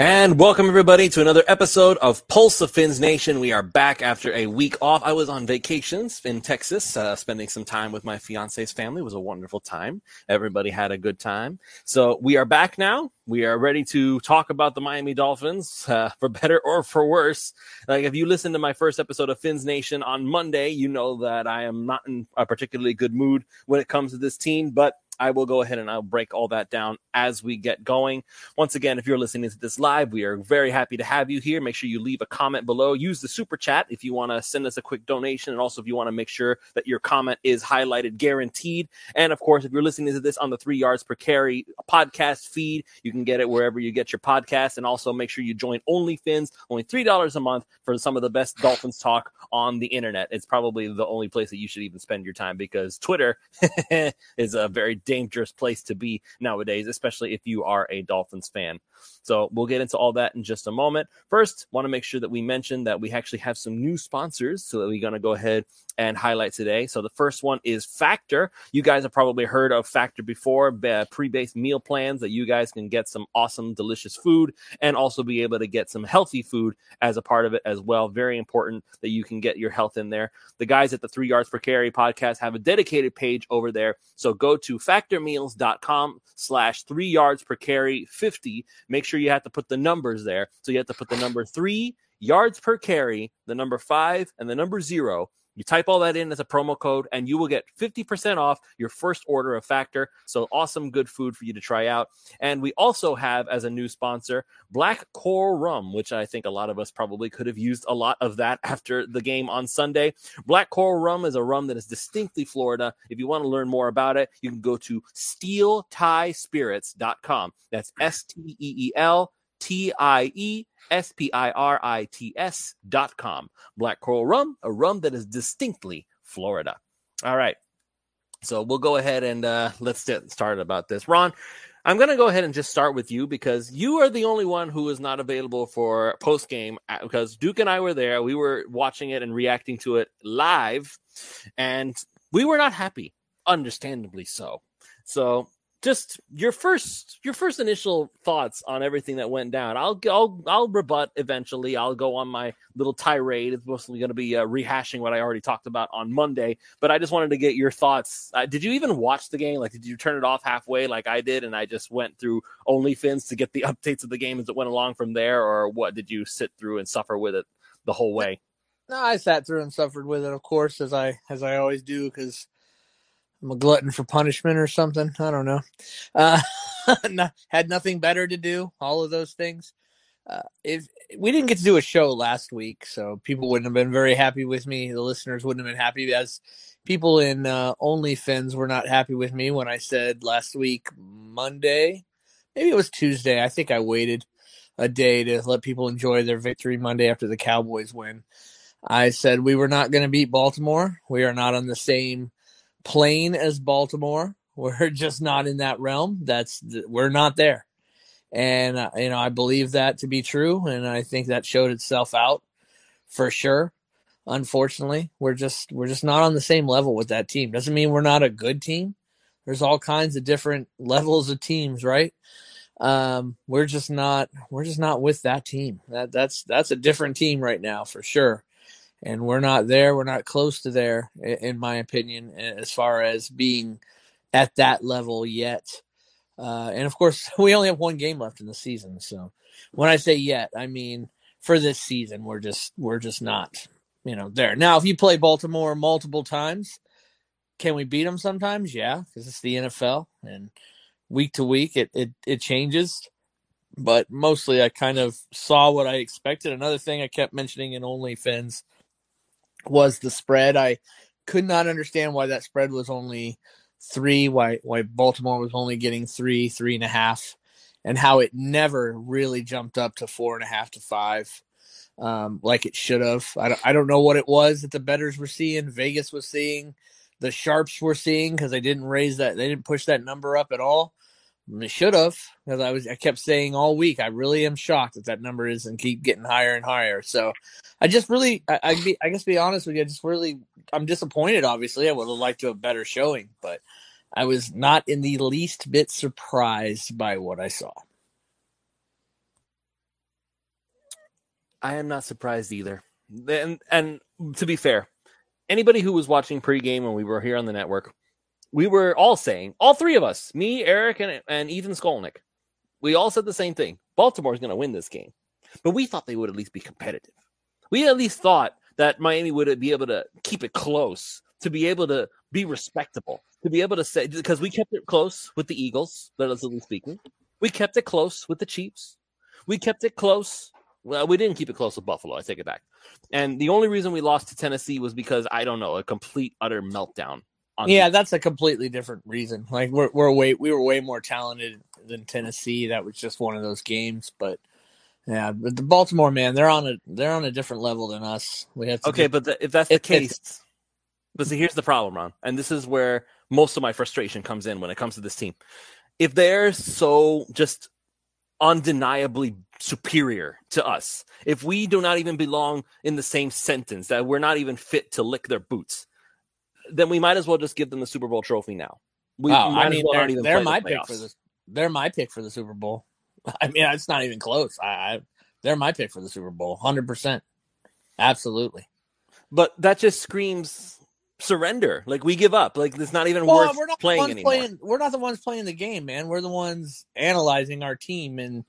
And welcome everybody to another episode of Pulse of Fins Nation. We are back after a week off. I was on vacations in Texas, uh, spending some time with my fiance's family. It was a wonderful time. Everybody had a good time. So we are back now. We are ready to talk about the Miami Dolphins, uh, for better or for worse. Like if you listen to my first episode of Fins Nation on Monday, you know that I am not in a particularly good mood when it comes to this team, but I will go ahead and I'll break all that down as we get going. Once again, if you're listening to this live, we are very happy to have you here. Make sure you leave a comment below. Use the super chat if you want to send us a quick donation. And also if you want to make sure that your comment is highlighted guaranteed. And of course, if you're listening to this on the three yards per carry podcast feed, you can get it wherever you get your podcast. And also make sure you join OnlyFins, only $3 a month for some of the best Dolphins talk on the internet. It's probably the only place that you should even spend your time because Twitter is a very dangerous place to be nowadays, especially if you are a Dolphins fan. So we'll get into all that in just a moment. First, want to make sure that we mention that we actually have some new sponsors, so we're going to go ahead and highlight today. So the first one is Factor. You guys have probably heard of Factor before, uh, pre-based meal plans that you guys can get some awesome, delicious food and also be able to get some healthy food as a part of it as well. Very important that you can get your health in there. The guys at the Three Yards Per Carry podcast have a dedicated page over there. So go to factormeals.com slash three yards per carry 50. Make sure you have to put the numbers there. So you have to put the number three yards per carry, the number five, and the number zero you type all that in as a promo code, and you will get 50% off your first order of Factor. So awesome, good food for you to try out. And we also have as a new sponsor Black Coral Rum, which I think a lot of us probably could have used a lot of that after the game on Sunday. Black Coral Rum is a rum that is distinctly Florida. If you want to learn more about it, you can go to steeltiespirits.com. That's S T E E L T I E S P I R I T S dot com. Black Coral Rum, a rum that is distinctly Florida. All right. So we'll go ahead and uh, let's get started about this. Ron, I'm going to go ahead and just start with you because you are the only one who is not available for post game uh, because Duke and I were there. We were watching it and reacting to it live, and we were not happy, understandably so. So just your first your first initial thoughts on everything that went down. I'll I'll I'll rebut eventually. I'll go on my little tirade. It's mostly going to be uh, rehashing what I already talked about on Monday. But I just wanted to get your thoughts. Uh, did you even watch the game? Like, did you turn it off halfway like I did, and I just went through OnlyFins to get the updates of the game as it went along from there, or what? Did you sit through and suffer with it the whole way? No, I sat through and suffered with it, of course, as I as I always do, because I'm a glutton for punishment or something. I don't know. Uh, had nothing better to do. All of those things. Uh, if we didn't get to do a show last week, so people wouldn't have been very happy with me. The listeners wouldn't have been happy as people in uh, OnlyFins were not happy with me when I said last week Monday, maybe it was Tuesday. I think I waited a day to let people enjoy their victory Monday after the Cowboys win. I said we were not going to beat Baltimore. We are not on the same plane as Baltimore. We're just not in that realm. That's we're not there, and uh, you know I believe that to be true, and I think that showed itself out for sure. Unfortunately, we're just we're just not on the same level with that team. Doesn't mean we're not a good team. There's all kinds of different levels of teams, right? Um, we're just not we're just not with that team. That that's that's a different team right now for sure and we're not there. We're not close to there, in my opinion, as far as being at that level yet. Uh, and of course, we only have one game left in the season. So when I say yet, I mean for this season, we're just we're just not, you know, there. Now, if you play Baltimore multiple times, can we beat them sometimes? Yeah, because it's the NFL, and week to week it it it changes. But mostly, I kind of saw what I expected. Another thing I kept mentioning in OnlyFins was the spread. I could not understand why that spread was only three, why why Baltimore was only getting three, three and a half. and how it never really jumped up to four and a half to five um, like it should have. I don't, I don't know what it was that the betters were seeing, Vegas was seeing, the sharps were seeing because they didn't raise that, they didn't push that number up at all. Should have, because I was I kept saying all week. I really am shocked that that number is and keep getting higher and higher. So, I just really, I, I, be, I guess, be honest with you, I just really, I'm disappointed. Obviously, I would have liked to have better showing, but I was not in the least bit surprised by what I saw. I am not surprised either. And and to be fair, anybody who was watching pregame when we were here on the network, we were all saying, all three of us, me, Eric, and, and Ethan Skolnick, we all said the same thing. Baltimore's going to win this game. But we thought they would at least be competitive. We at least thought that Miami would be able to keep it close, to be able to be respectable, to be able to say, because we kept it close with the Eagles, relatively speaking. We kept it close with the Chiefs. We kept it close well, we didn't keep it close with Buffalo. I take it back. And the only reason we lost to Tennessee was because I don't know a complete utter meltdown. Yeah, that's a completely different reason. Like we're we're way we were way more talented than Tennessee. That was just one of those games. But yeah, but the Baltimore man, they're on a they're on a different level than us. We have okay, but the, if that's the it, case, but see, here's the problem, Ron, and this is where most of my frustration comes in when it comes to this team. If they're so just undeniably superior to us. If we do not even belong in the same sentence, that we're not even fit to lick their boots, then we might as well just give them the Super Bowl trophy now. We oh, I mean, well they're, they're my the pick for the they're my pick for the Super Bowl. I mean, it's not even close. I, I they're my pick for the Super Bowl, hundred percent, absolutely. But that just screams surrender. Like we give up. Like it's not even well, worth we're not playing anymore. Playing, we're not the ones playing the game, man. We're the ones analyzing our team and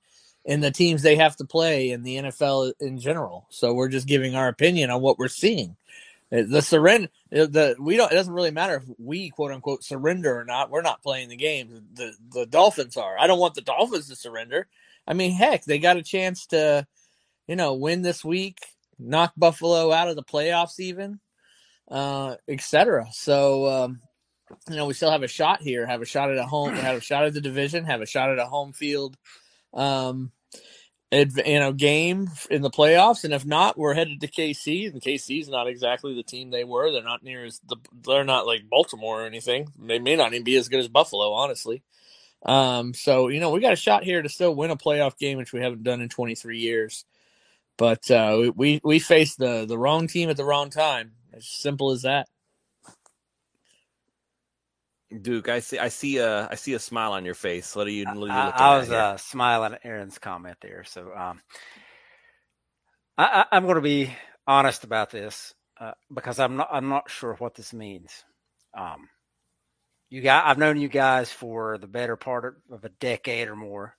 and the teams they have to play in the NFL in general. So we're just giving our opinion on what we're seeing. The surrender, the we don't. It doesn't really matter if we quote unquote surrender or not. We're not playing the game. The the Dolphins are. I don't want the Dolphins to surrender. I mean, heck, they got a chance to, you know, win this week, knock Buffalo out of the playoffs, even, uh, etc. So, um, you know, we still have a shot here. Have a shot at a home. Have a shot at the division. Have a shot at a home field um, you know, game in the playoffs. And if not, we're headed to KC. And KC is not exactly the team they were. They're not near as the. They're not like Baltimore or anything. They may not even be as good as Buffalo, honestly. Um, so you know, we got a shot here to still win a playoff game, which we haven't done in 23 years. But uh, we we faced the the wrong team at the wrong time. As simple as that. Duke, I see, I see a, I see a smile on your face. What are you? What are you I, I was uh, smiling at Aaron's comment there. So, um, I, am going to be honest about this uh, because I'm not, I'm not sure what this means. Um, you got, I've known you guys for the better part of a decade or more.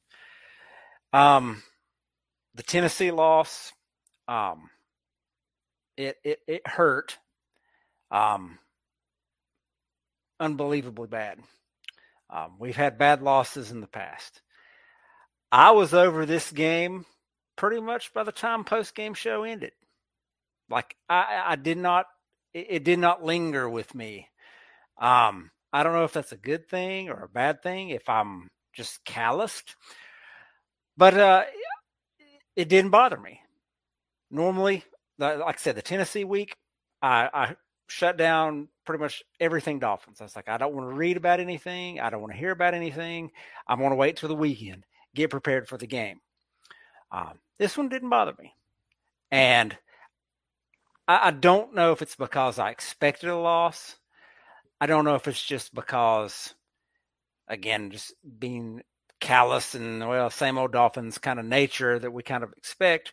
Um, the Tennessee loss, um, it, it, it hurt. Um, unbelievably bad. Um, we've had bad losses in the past. I was over this game pretty much by the time post game show ended. Like I, I did not, it, it, did not linger with me. Um, I don't know if that's a good thing or a bad thing. If I'm just calloused, but uh, it didn't bother me. Normally, like I said, the Tennessee week, I, I shut down pretty much everything Dolphins. I was like, I don't want to read about anything. I don't want to hear about anything. I want to wait till the weekend, get prepared for the game. Um, this one didn't bother me. And I, I don't know if it's because I expected a loss. I don't know if it's just because, again, just being callous and, well, same old Dolphins kind of nature that we kind of expect.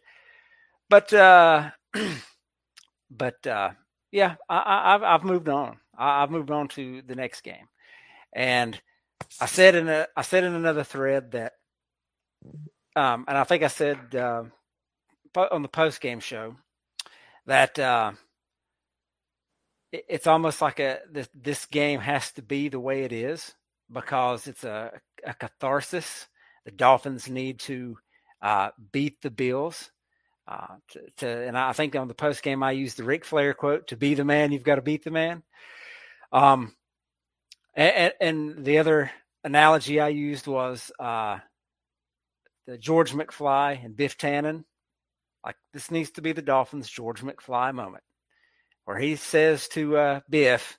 But, uh, but, uh, yeah, I, have I've moved on. I, have moved on to the next game, and I said in a I said in another thread that, um, and I think I said uh, on the post game show that uh, it, it's almost like a this, this game has to be the way it is because it's a, a catharsis. The Dolphins need to uh, beat the Bills uh, to, to, and I think on the post game I used the Ric Flair quote: "To be the man, you've got to beat the man." Um, and, and the other analogy I used was uh, the George McFly and Biff Tannen. Like this needs to be the Dolphins' George McFly moment, where he says to uh, Biff,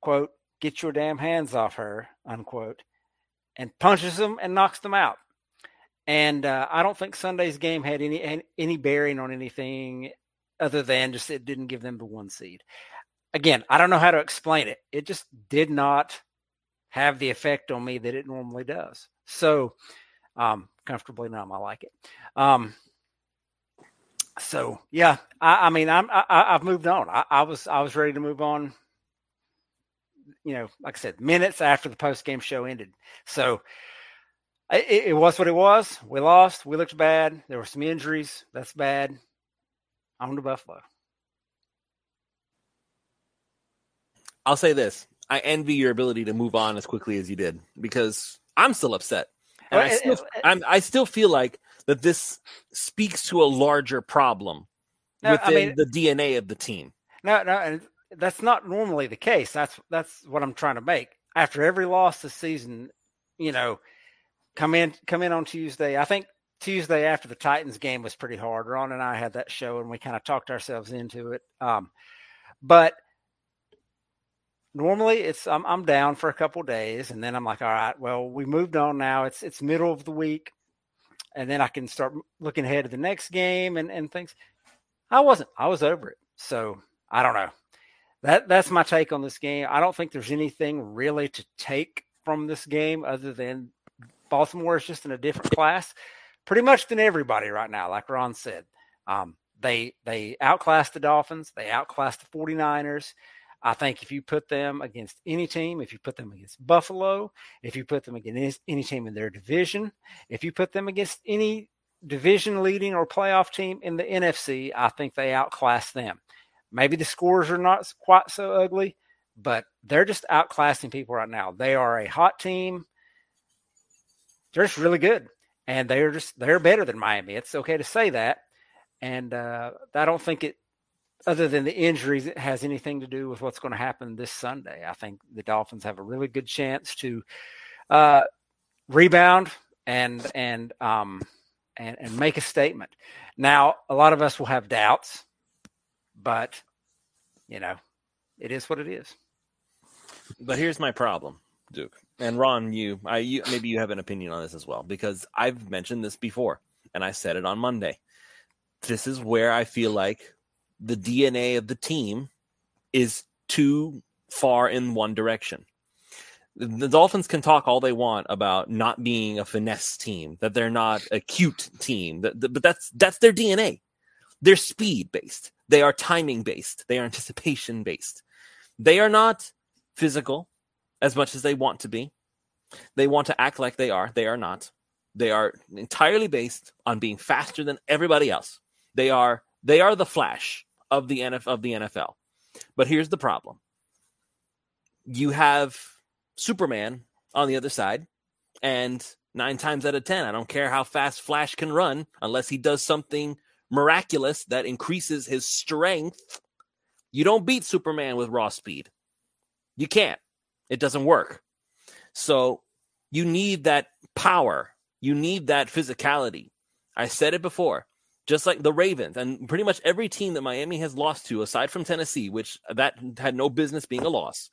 "quote Get your damn hands off her," unquote, and punches them and knocks them out. And uh, I don't think Sunday's game had any any bearing on anything other than just it didn't give them the one seed. Again, I don't know how to explain it. It just did not have the effect on me that it normally does. So, um, comfortably numb. I like it. Um, so yeah, I, I mean, I'm, I, have moved on. I, I, was, I was ready to move on. You know, like I said, minutes after the post game show ended. So it, it was what it was. We lost. We looked bad. There were some injuries. That's bad. On to Buffalo. I'll say this: I envy your ability to move on as quickly as you did because I'm still upset. And I still, I'm, I still feel like that this speaks to a larger problem no, within I mean, the DNA of the team. No, no, and that's not normally the case. That's that's what I'm trying to make. After every loss this season, you know, come in come in on Tuesday. I think Tuesday after the Titans game was pretty hard. Ron and I had that show, and we kind of talked ourselves into it. Um, but normally it's I'm I'm down for a couple days and then I'm like, all right, well, we moved on now. It's it's middle of the week. And then I can start looking ahead to the next game and, and things. I wasn't. I was over it. So I don't know. That that's my take on this game. I don't think there's anything really to take from this game other than Baltimore is just in a different class, pretty much than everybody right now, like Ron said. Um, they they outclassed the Dolphins, they outclassed the 49ers. I think if you put them against any team, if you put them against Buffalo, if you put them against any team in their division, if you put them against any division leading or playoff team in the NFC, I think they outclass them. Maybe the scores are not quite so ugly, but they're just outclassing people right now. They are a hot team. They're just really good, and they're just they're better than Miami. It's okay to say that, and uh, I don't think it other than the injuries, it has anything to do with what's going to happen this Sunday. I think the Dolphins have a really good chance to uh, rebound and and um and and make a statement. Now, a lot of us will have doubts, but you know, it is what it is. But here's my problem, Duke and Ron. You, I, you, maybe you have an opinion on this as well because I've mentioned this before, and I said it on Monday. This is where I feel like the DNA of the team is too far in one direction. The Dolphins can talk all they want about not being a finesse team, that they're not a cute team, but that's that's their DNA. They're speed based. They are timing based. They are anticipation based. They are not physical as much as they want to be. They want to act like they are. They are not. They are entirely based on being faster than everybody else. They are they are the Flash of the NF of the NFL. But here's the problem. You have Superman on the other side, and nine times out of ten, I don't care how fast Flash can run, unless he does something miraculous that increases his strength. You don't beat Superman with raw speed. You can't. It doesn't work. So you need that power. You need that physicality. I said it before just like the Ravens and pretty much every team that Miami has lost to, aside from Tennessee, which that had no business being a loss.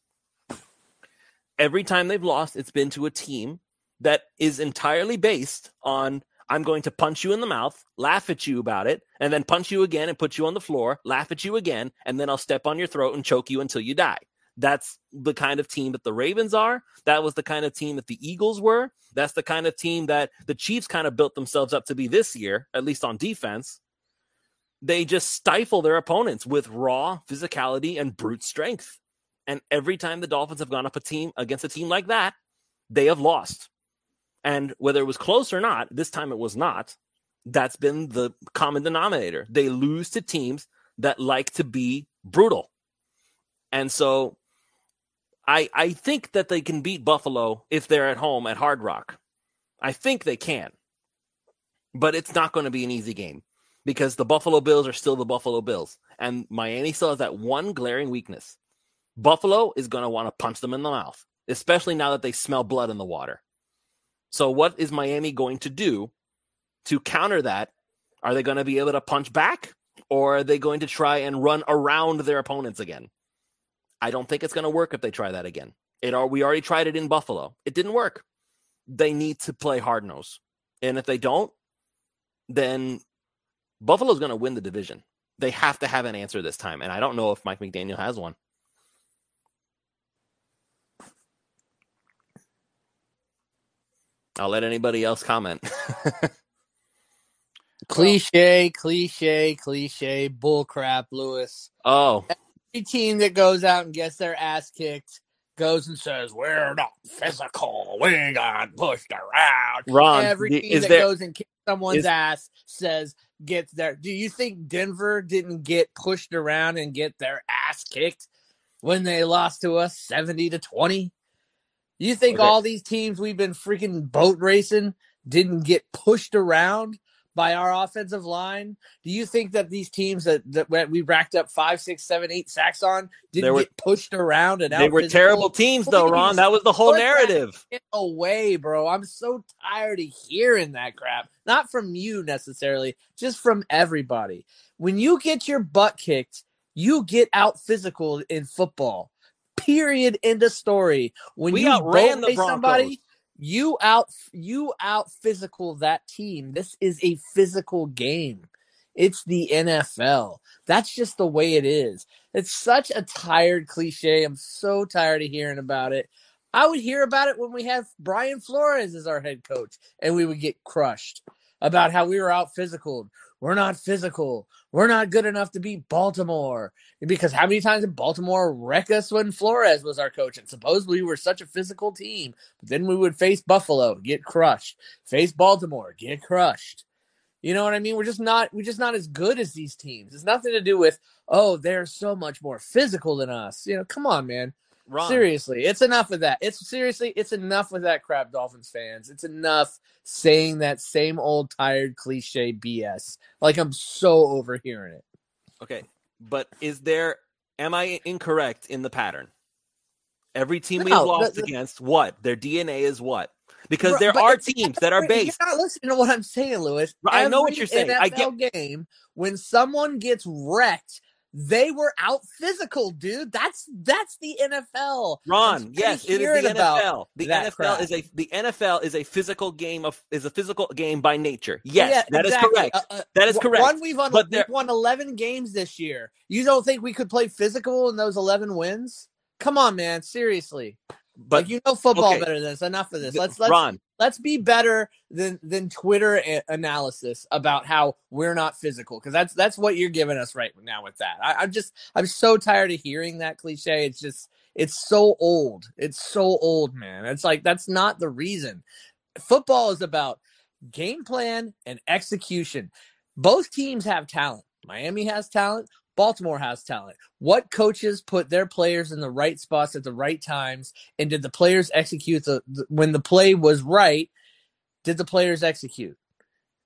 Every time they've lost, it's been to a team that is entirely based on I'm going to punch you in the mouth, laugh at you about it, and then punch you again and put you on the floor, laugh at you again, and then I'll step on your throat and choke you until you die. That's the kind of team that the Ravens are. That was the kind of team that the Eagles were. That's the kind of team that the Chiefs kind of built themselves up to be this year, at least on defense. They just stifle their opponents with raw physicality and brute strength. And every time the Dolphins have gone up a team against a team like that, they have lost. And whether it was close or not, this time it was not. That's been the common denominator. They lose to teams that like to be brutal. And so I I think that they can beat Buffalo if they're at home at Hard Rock. I think they can. But it's not going to be an easy game because the Buffalo Bills are still the Buffalo Bills and Miami still has that one glaring weakness. Buffalo is going to want to punch them in the mouth, especially now that they smell blood in the water. So, what is Miami going to do to counter that? Are they going to be able to punch back or are they going to try and run around their opponents again? I don't think it's going to work if they try that again. It are we already tried it in Buffalo. It didn't work. They need to play hard nose. And if they don't, then Buffalo's going to win the division. They have to have an answer this time. And I don't know if Mike McDaniel has one. I'll let anybody else comment. cliche, cliche, cliche, bullcrap, Luis. Oh. Every team that goes out and gets their ass kicked goes and says, We're not physical. We got pushed around. Ron, Every the- team is that there- goes and kicks someone's is- ass says, Gets their. Do you think Denver didn't get pushed around and get their ass kicked when they lost to us 70 to 20? You think Okay. all these teams we've been freaking boat racing didn't get pushed around by our offensive line? Do you think that these teams that, that we racked up five, six, seven, eight sacks on didn't were- get pushed around and They were terrible teams, though, Ron. That was the whole put narrative. Get away, bro. I'm so tired of hearing that crap. Not from you necessarily, just from everybody. When you get your butt kicked, you get out physical in football. Period. End of story. When We you outran the Broncos. somebody, you out you out physical that team. This is a physical game. It's the NFL. That's just the way it is. It's such a tired cliche. I'm so tired of hearing about it. I would hear about it when we had Brian Flores as our head coach and we would get crushed about how we were out physical. We're not physical. We're not good enough to beat Baltimore. Because how many times did Baltimore wreck us when Flores was our coach? And supposedly we were such a physical team. But then we would face Buffalo, get crushed. Face Baltimore, get crushed. You know what I mean? We're just not we're just not as good as these teams. It's nothing to do with, oh, they're so much more physical than us. You know, come on, man. Ron, Seriously, it's enough of that. It's seriously, it's enough with that crap, Dolphins fans. It's enough saying that same old tired cliche BS. Like I'm so overhearing it. Okay, but is there? Am I incorrect in the pattern? Every team we've lost the- the- against, what their DNA is what? Because there are teams that are based. You're not listening to what I'm saying, Luis. I know what you're saying. I NFL game when someone gets wrecked, they were out physical, dude. That's that's the NFL. Ron, yes, it is the NFL. The NFL crap. is a the NFL is a physical game of is a physical game by nature. Yes, Yeah, that is exactly. correct. Uh, uh, That is correct. One we've won, But we've won eleven games this year. You don't think we could play physical in those eleven wins? Come on, man. Seriously. but like you know football okay. better than this. Enough of this. Let's let's Ron, let's be better than than Twitter a- analysis about how we're not physical because that's that's what you're giving us right now with that. I, I'm just I'm so tired of hearing that cliche. It's just it's so old. It's so old, man. It's like that's not the reason. Football is about game plan and execution. Both teams have talent. Miami has talent. Baltimore has talent. What coaches put their players in the right spots at the right times, and did the players execute the, the when the play was right? Did the players execute?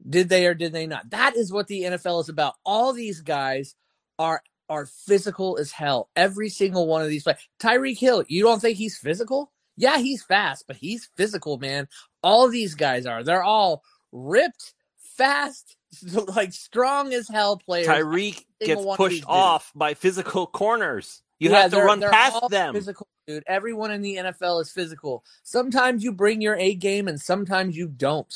Did they or did they not? That is what the NFL is about. All these guys are are physical as hell. Every single one of these players. Tyreek Hill, you don't think he's physical? Yeah, he's fast, but he's physical, man. All these guys are. They're all ripped, fast, like strong as hell players. Tyreek gets pushed these dudes. off by physical corners. You Yeah, have to run past them. Physical, dude. Everyone in the NFL is physical. Sometimes you bring your A game, and sometimes you don't.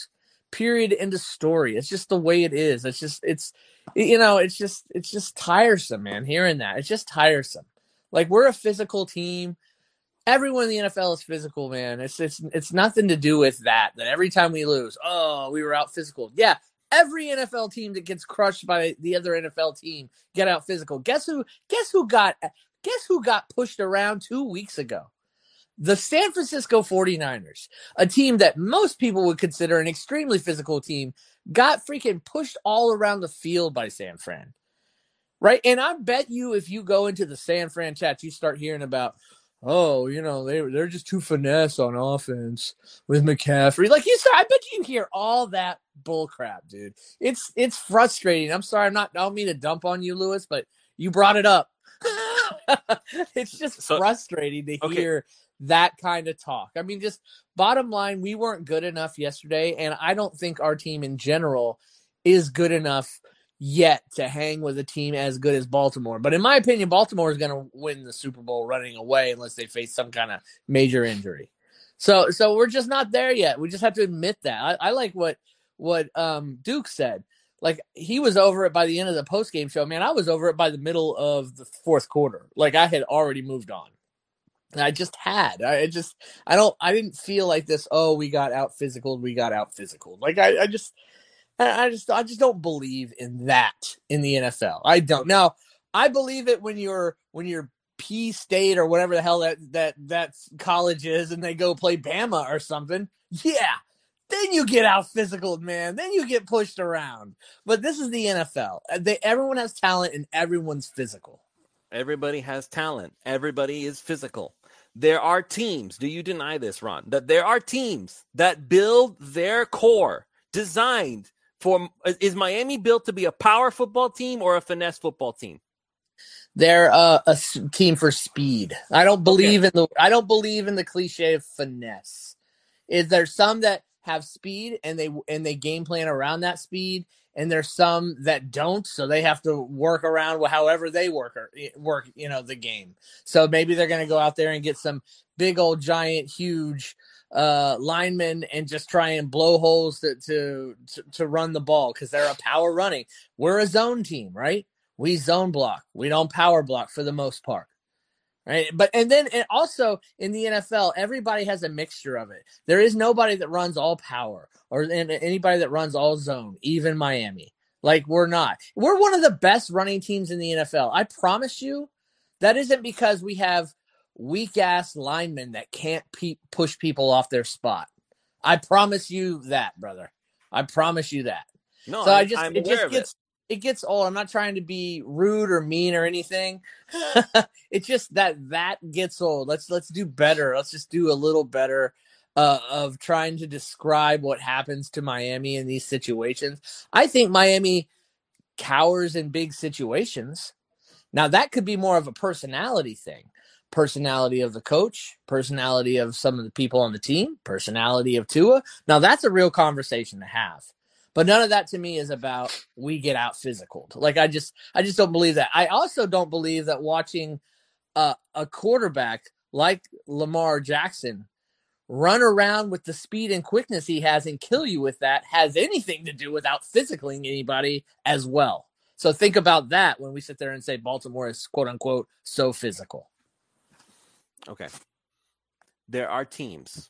Period. End of story. It's just the way it is. It's just it's you know it's just it's just tiresome, man. Hearing that it's just tiresome. Like we're a physical team. Everyone in the NFL is physical, man. It's it's it's nothing to do with that. That every time we lose, oh, we were out physical. Yeah, every NFL team that gets crushed by the other NFL team get out physical. Guess who? Guess who got? Guess who got pushed around two weeks ago? The San Francisco 49ers, a team that most people would consider an extremely physical team, got freaking pushed all around the field by San Fran. Right? And I bet you if you go into the San Fran chat, you start hearing about, oh, you know, they, they're just too finesse on offense with McCaffrey. Like you said, I bet you hear all that bullcrap, dude. It's it's frustrating. I'm sorry, I'm not I don't mean to dump on you, Luis, but you brought it up. it's just So- frustrating to okay. hear that kind of talk. I mean, just bottom line, we weren't good enough yesterday, and I don't think our team in general is good enough yet to hang with a team as good as Baltimore. But in my opinion, Baltimore is going to win the Super Bowl running away unless they face some kind of major injury. So, so we're just not there yet. We just have to admit that. I, I like what what um, Duke said. Like he was over it by the end of the post game show. Man, I was over it by the middle of the fourth quarter. Like I had already moved on. I just had. I just I don't I didn't feel like this, oh, we got out physical, we got out physical. Like I, I just I just I just don't believe in that in the NFL. I don't. Now, I believe it when you're when you're P State or whatever the hell that that that college is and they go play Bama or something. Yeah. Then you get out physical, man. Then you get pushed around. But this is the NFL. Uh, they everyone has talent and everyone's physical. Everybody has talent. Everybody is physical. There are teams. Do you deny this, Ron? That there are teams that build their core designed for is Miami built to be a power football team or a finesse football team? They're uh, a team for speed. I don't believe okay. in the I don't believe in the cliche of finesse. Is there some that have speed and they and they game plan around that speed and there's some that don't so they have to work around however they work or work you know the game so maybe they're going to go out there and get some big old giant huge uh, linemen and just try and blow holes to to to, run the ball because they're a power running. We're a zone team, right? We zone block. We don't power block for the most part. Right. But and then and also in the NFL, everybody has a mixture of it. There is nobody that runs all power or anybody that runs all zone, even Miami. Like we're not. We're one of the best running teams in the NFL. I promise you, that isn't because we have weak ass linemen that can't pe- push people off their spot. I promise you that, brother. I promise you that. No, so I, I just I'm it just gets it. it. gets old. I'm not trying to be rude or mean or anything. it's just that that gets old. Let's let's do better. Let's just do a little better. Uh, of trying to describe what happens to Miami in these situations. I think Miami cowers in big situations. Now that could be more of a personality thing personality of the coach, personality of some of the people on the team, personality of Tua. Now that's a real conversation to have. But none of that to me is about we get out physical. Like I just I just don't believe that. I also don't believe that watching a, a quarterback like Lamar Jackson run around with the speed and quickness he has and kill you with that has anything to do without physicaling anybody as well. So think about that when we sit there and say Baltimore is quote unquote so physical. Okay. There are teams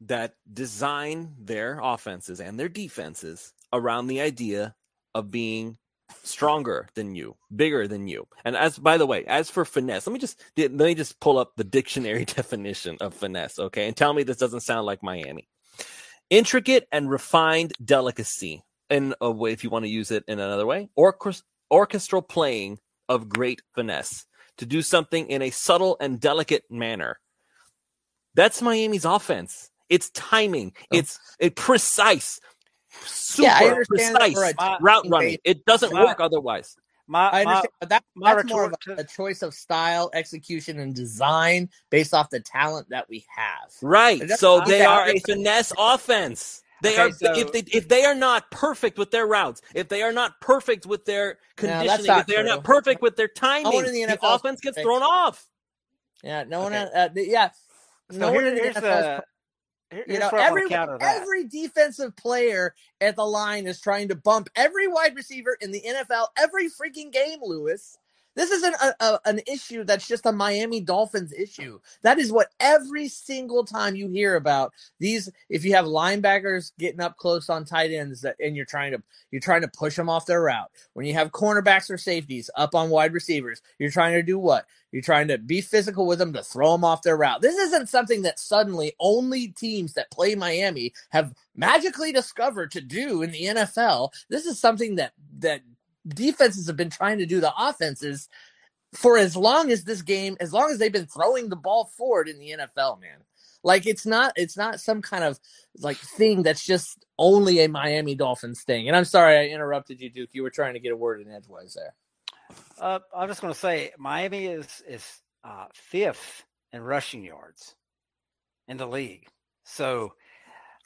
that design their offenses and their defenses around the idea of being stronger than you, bigger than you. And as by the way, as for finesse, let me just let me just pull up the dictionary definition of finesse, okay? And tell me this doesn't sound like Miami. Intricate and refined delicacy in a way if you want to use it in another way, orchestral playing of great finesse to do something in a subtle and delicate manner. That's Miami's offense. It's timing. Oh. It's a precise, super yeah, precise route running. It doesn't my, work otherwise. My, I understand, but that, that's more of a, a, choice of style, execution, and design based off the talent that we have. Right. So they are a finesse offense. They okay, are so, if they if they are not perfect with their routes, if they are not perfect with their conditioning, no, if they are not perfect with their timing, no the, the, offense gets thrown off. Yeah, no one. Uh, yeah, so no here, one in the NFL. The, here, you know, every every defensive player at the line is trying to bump every wide receiver in the NFL every freaking game, Luis. This isn't a, a, an issue that's just a Miami Dolphins issue. That is what every single time you hear about these. If you have linebackers getting up close on tight ends, that and you're trying to you're trying to push them off their route. When you have cornerbacks or safeties up on wide receivers, you're trying to do what? You're trying to be physical with them to throw them off their route. This isn't something that suddenly only teams that play Miami have magically discovered to do in the NFL. This is something that that defenses have been trying to do the offenses for as long as this game, as long as they've been throwing the ball forward in the NFL, man. Like it's not it's not some kind of like thing that's just only a Miami Dolphins thing. And I'm sorry I interrupted you, Duke. You were trying to get a word in edgewise there. Uh, I'm just going to say Miami is is uh, fifth in rushing yards. in the league. So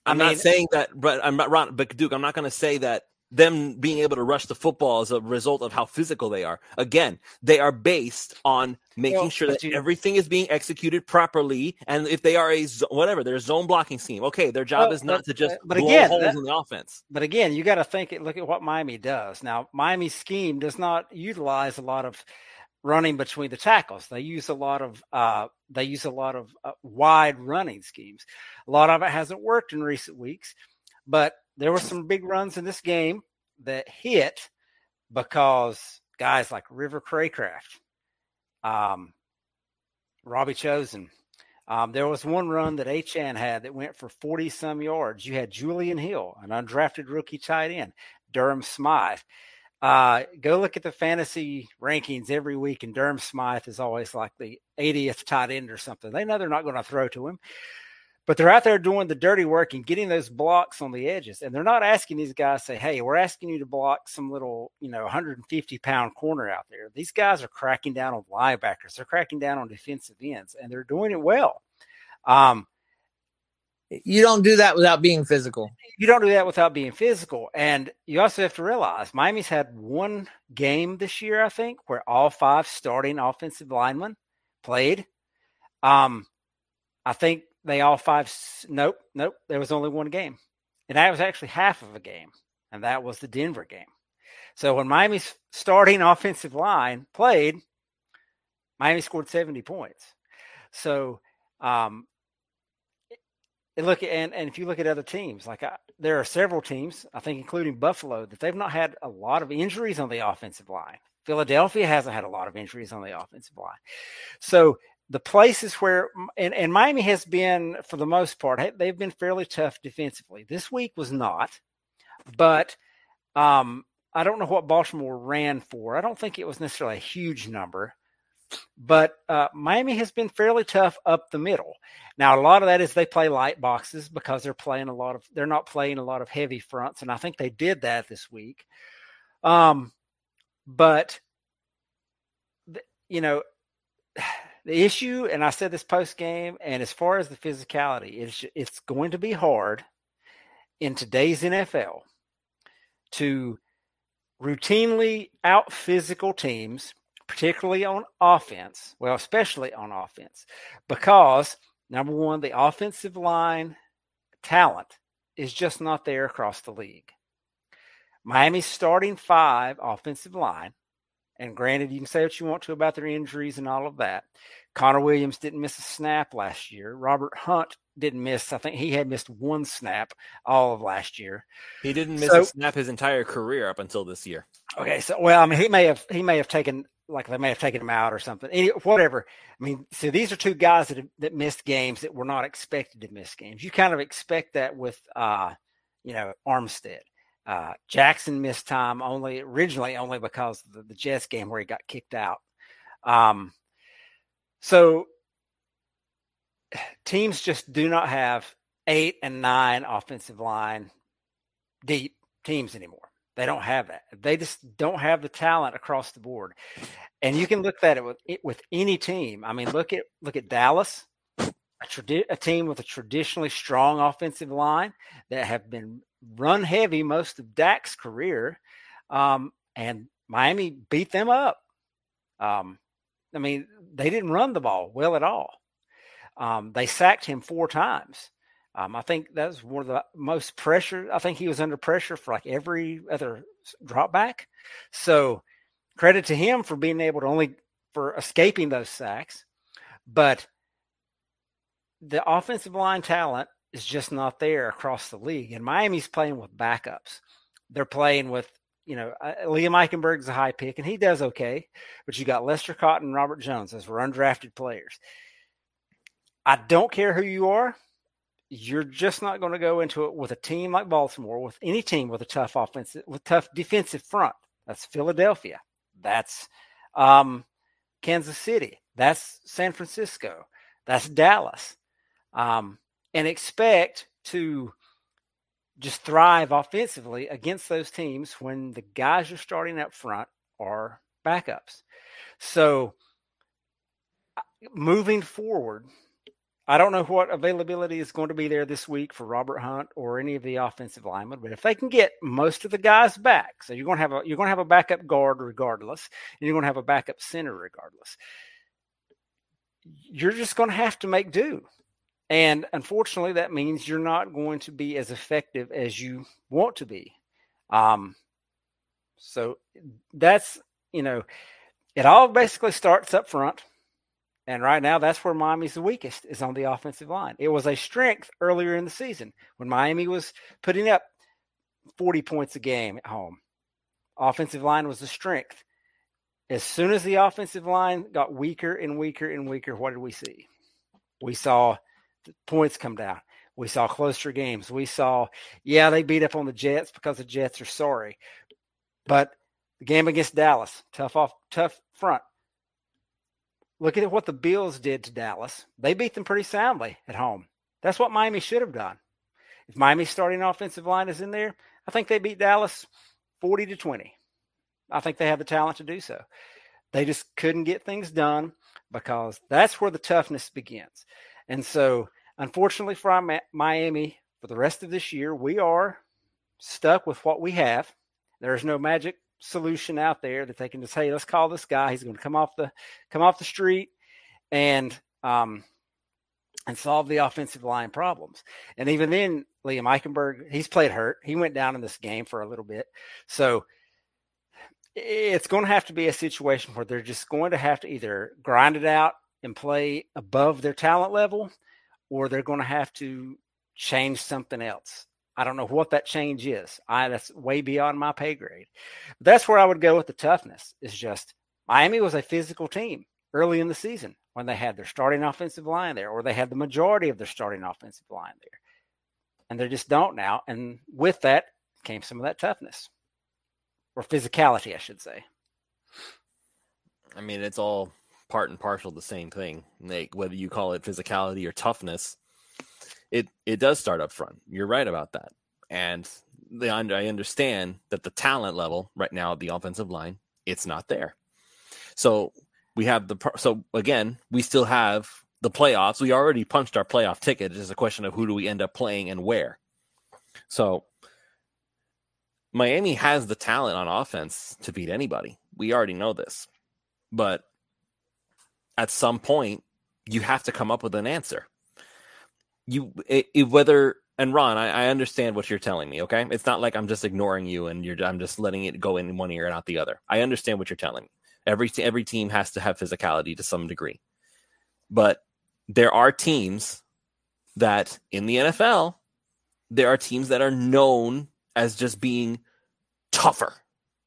I'm I mean, not saying that, but I'm not Ron, but Duke, I'm not going to say that them being able to rush the football as a result of how physical they are. Again, they are based on making well, sure that you, everything is being executed properly. And if they are a whatever, their zone blocking scheme, okay, their job well, is not but, to just but blow again, holes that, in the offense. But again, you got to think. Look at what Miami does now. Miami's scheme does not utilize a lot of running between the tackles. They use a lot of uh, they use a lot of uh, wide running schemes. A lot of it hasn't worked in recent weeks, but there were some big runs in this game that hit because guys like River Cracraft, um, Robbie Chosen. Um, there was one run that Achane had that went for 40 some yards. You had Julian Hill, an undrafted rookie tight end, Durham Smythe. Uh, go look at the fantasy rankings every week, and Durham Smythe is always like the 80th tight end or something. They know they're not going to throw to him, but they're out there doing the dirty work and getting those blocks on the edges. And they're not asking these guys, say, hey, we're asking you to block some little, you know, 150 pound corner out there. These guys are cracking down on linebackers, they're cracking down on defensive ends, and they're doing it well. Um, you don't do that without being physical. You don't do that without being physical. And you also have to realize Miami's had one game this year, I think, where all five starting offensive linemen played. Um, I think they all five. Nope, nope. There was only one game, and that was actually half of a game, and that was the Denver game. So when Miami's starting offensive line played, Miami scored seventy points. So um, look and and if you look at other teams, like I, there are several teams, I think including Buffalo, that they've not had a lot of injuries on the offensive line. Philadelphia hasn't had a lot of injuries on the offensive line. So the places where and, and Miami has been for the most part, they've been fairly tough defensively. This week was not, but um, I don't know what Baltimore ran for. I don't think it was necessarily a huge number, but uh, Miami has been fairly tough up the middle. Now, a lot of that is they play light boxes because they're playing a lot of they're not playing a lot of heavy fronts, and I think they did that this week. Um, but you know, the issue, and I said this post game, and as far as the physicality, it's it's going to be hard in today's NFL to routinely out physical teams particularly on offense. Well, especially on offense, because number one, the offensive line talent is just not there across the league. Miami's starting five offensive line, and granted, you can say what you want to about their injuries and all of that. Connor Williams didn't miss a snap last year. Robert Hunt didn't miss. I think he had missed one snap all of last year. He didn't miss so, a snap his entire career up until this year. Okay, so well, I mean, he may have he may have taken like they may have taken him out or something. Any, whatever. I mean, so these are two guys that that missed games that were not expected to miss games. You kind of expect that with, uh, you know, Armstead. Uh, Jackson missed time only originally only because of the, the Jets game where he got kicked out. Um, so teams just do not have eight and nine offensive line deep teams anymore. They don't have that. They just don't have the talent across the board. And you can look at it with with any team. I mean, look at look at Dallas, a, tradi- a team with a traditionally strong offensive line that have been run heavy most of Dak's career, um, and Miami beat them up. Um, I mean, they didn't run the ball well at all. Um, they sacked him four times. Um, I think that was one of the most pressure. I think he was under pressure for like every other drop back. So credit to him for being able to only for escaping those sacks. But the offensive line talent is just not there across the league. And Miami's playing with backups. They're playing with, you know, uh, Liam Eichenberg's a high pick and he does okay. But you got Lester Cotton and Robert Jones as were undrafted players. I don't care who you are you're just not going to go into it with a team like Baltimore, with any team with a tough offensive, with tough defensive front. That's Philadelphia. That's um, Kansas City. That's San Francisco. That's Dallas. Um, and expect to just thrive offensively against those teams when the guys you're starting up front are backups. So moving forward, I don't know what availability is going to be there this week for Robert Hunt or any of the offensive linemen, but if they can get most of the guys back, so you're going to have a you're going to have a backup guard regardless, and you're going to have a backup center regardless. You're just going to have to make do. And unfortunately, that means you're not going to be as effective as you want to be. Um, so that's, you know, it all basically starts up front. And right now, that's where Miami's the weakest is on the offensive line. It was a strength earlier in the season when Miami was putting up 40 points a game at home. Offensive line was the strength. As soon as the offensive line got weaker and weaker and weaker, what did we see? We saw points come down. We saw closer games. We saw, yeah, they beat up on the Jets because the Jets are sorry. But the game against Dallas, tough off, tough front. Look at what the Bills did to Dallas. They beat them pretty soundly at home. That's what Miami should have done. If Miami's starting offensive line is in there, I think they beat Dallas 40 to 20. I think they have the talent to do so. They just couldn't get things done because that's where the toughness begins. And so, unfortunately for Miami, for the rest of this year, we are stuck with what we have. There's no magic solution out there that they can just hey let's call this guy. He's going to come off the come off the street and um and solve the offensive line problems. And even then liam eichenberg he's played hurt. He went down in this game for a little bit. So it's going to have to be a situation where they're just going to have to either grind it out and play above their talent level or they're going to have to change something else I don't know what that change is. I that's way beyond my pay grade. That's where I would go with the toughness. Is just Miami was a physical team early in the season when they had their starting offensive line there, or they had the majority of their starting offensive line there, and they just don't now. And with that came some of that toughness or physicality, I should say. I mean, it's all part and parcel the same thing. Like whether you call it physicality or toughness, it it does start up front. You're right about that, and the, I understand that the talent level right now at the offensive line it's not there. So we have the so again we still have the playoffs. We already punched our playoff ticket. It's just a question of who do we end up playing and where. So Miami has the talent on offense to beat anybody. We already know this. But at some point, you have to come up with an answer you it, it, whether and Ron, I, I, understand what you're telling me. Okay, it's not like I'm just ignoring you and you're I'm just letting it go in one ear and out the other. I understand what you're telling me. Every every team has to have physicality to some degree, but there are teams that in the NFL there are teams that are known as just being tougher,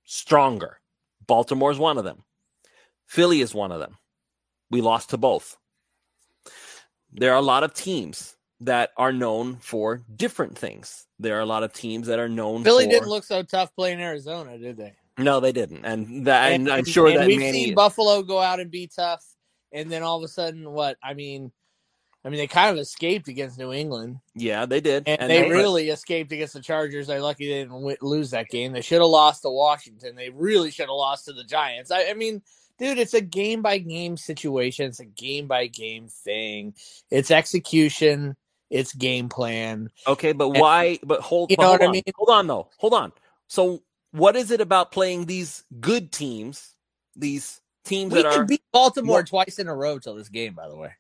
stronger. Baltimore is one of them. Philly is one of them. We lost to both. There are a lot of teams that are known for different things. There are a lot of teams that are known. Philly for... didn't look so tough playing Arizona, did they? No, they didn't, and that, and, and I'm sure and that we've Manny... seen Buffalo go out and be tough, and then all of a sudden, what? I mean, I mean, they kind of escaped against New England. Yeah, they did, and, and they, they, really escaped against the Chargers. They're lucky they didn't lose that game. They should have lost to Washington. They really should have lost to the Giants. I, I mean, dude, it's a game by game situation. It's a game by game thing. It's execution its game plan. Okay, but why? But hold, you but know hold what on. I mean? Hold on, though. Hold on. So, what is it about playing these good teams? These teams we that are beat Baltimore twice in a row till this game. By the way,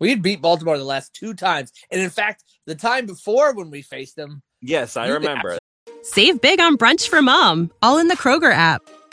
we had beat Baltimore the last two times, and in fact, the time before when we faced them. Yes, I remember. Save big on brunch for mom, all in the Kroger app.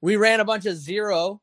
We ran a bunch of zero,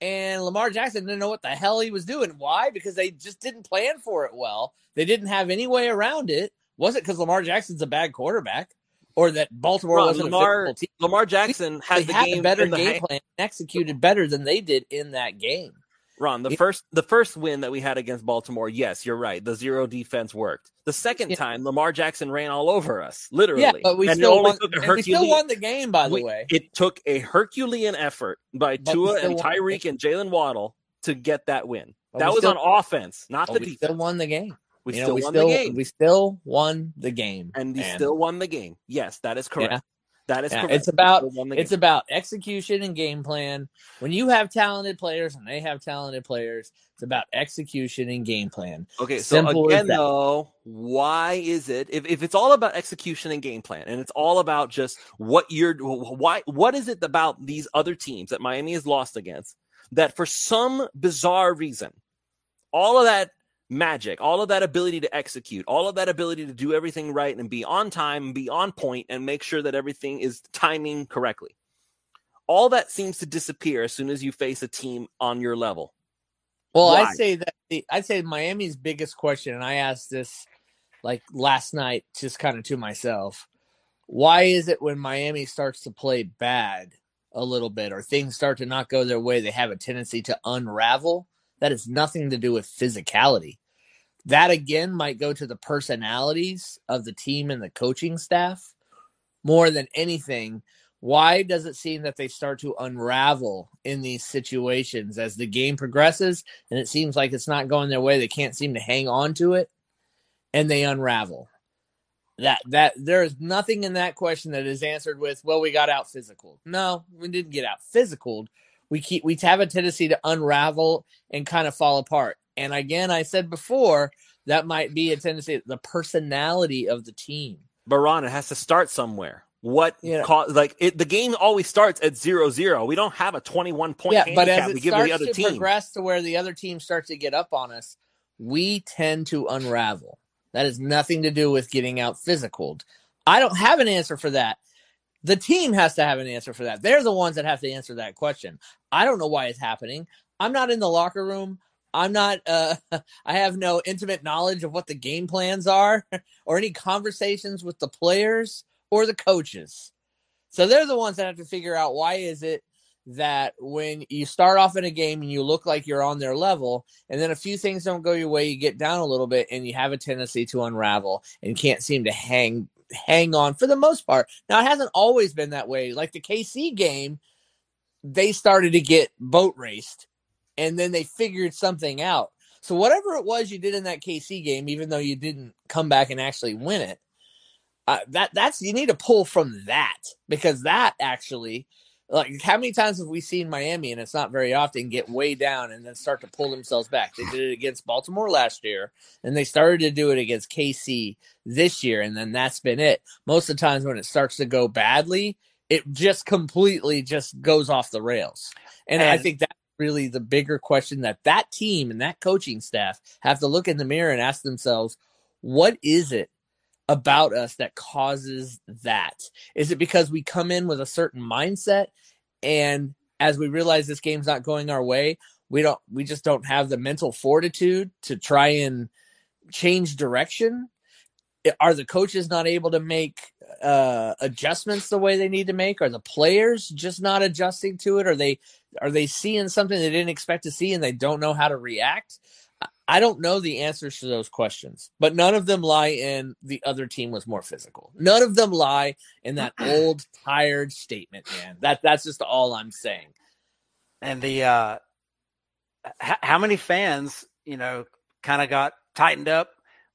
and Lamar Jackson didn't know what the hell he was doing. Why? Because they just didn't plan for it well. They didn't have any way around it. Was it because Lamar Jackson's a bad quarterback, or that Baltimore Ron, wasn't Lamar, a team? Lamar Jackson had the had game a better game plan, executed better than they did in that game. Ron, the It- first the first win that we had against Baltimore, yes, you're right. The zero defense worked. The second Yeah. time, Lamar Jackson ran all over us, literally. Yeah, but we and still won. a we still won the game, by the we- way. It took a Herculean effort by But Tua and. Tyreek and Jalen Waddle to get that win. But that was still- on offense, not the we defense. still won the game. we You know, still we won still the game, we still won the game, and we still won the game. Yes, that is correct. Yeah. That is Yeah, correct. it's about- still won the It's game. about execution and game plan. When you have talented players and they have talented players, it's about execution and game plan. Okay, so Simple as again, though, why is it if, if it's all about execution and game plan, and it's all about just what you're why what is it about these other teams that Miami has lost against that for some bizarre reason, all of that magic, all of that ability to execute, all of that ability to do everything right and be on time and be on point and make sure that everything is timing correctly. All that seems to disappear as soon as you face a team on your level. Well, Why? I'd say that the, I'd say Miami's biggest question, and I asked this like last night, just kind of to myself. Why is it when Miami starts to play bad a little bit, or things start to not go their way, they have a tendency to unravel? That has nothing to do with physicality. That again might go to the personalities of the team and the coaching staff more than anything. Why does it seem that they start to unravel in these situations as the game progresses and it seems like it's not going their way? They can't seem to hang on to it and they unravel. That that there is nothing in that question that is answered with, well, we got out physical. No, we didn't get out physical. We keep we have a tendency to unravel and kind of fall apart. And again, I said before, that might be a tendency, the personality of the team. But it has to start somewhere. What Yeah. caused like it, the game always starts at zero zero. We don't have a twenty one point yeah, but as we it give to starts the other to team. progress to where the other team starts to get up on us, we tend to unravel. That has nothing to do with getting out physical. I don't have an answer for that. The team has to have an answer for that. They're the ones that have to answer that question. I don't know why it's happening. I'm not in the locker room. I'm not uh I have no intimate knowledge of what the game plans are or any conversations with the players or the coaches. So they're the ones that have to figure out why is it that when you start off in a game and you look like you're on their level and then a few things don't go your way you get down a little bit and you have a tendency to unravel and can't seem to hang hang on for the most part. Now it hasn't always been that way. Like the kc game they started to get boat raced and then they figured something out. So whatever it was you did in that kc game even though you didn't come back and actually win it uh, that that's you need to pull from that because that actually like how many times have we seen Miami and it's not very often get way down and then start to pull themselves back? They did it against Baltimore last year and they started to do it against KC this year and then that's been it. Most of the times when it starts to go badly, it just completely just goes off the rails. And, I think that's really the bigger question that that team and that coaching staff have to look in the mirror and ask themselves, what is it about us that causes that? Is it because we come in with a certain mindset and as we realize this game's not going our way, we don't we just don't have the mental fortitude to try and change direction? Are the coaches not able to make uh adjustments the way they need to make? Are the players just not adjusting to it? Are they are they seeing something they didn't expect to see and they don't know how to react? I- don't know the answers to those questions, but none of them lie in the other team was more physical. None of them lie in that old tired statement, man. That that's just all I'm saying. And the uh, h- how many fans, you know, kind of got tightened up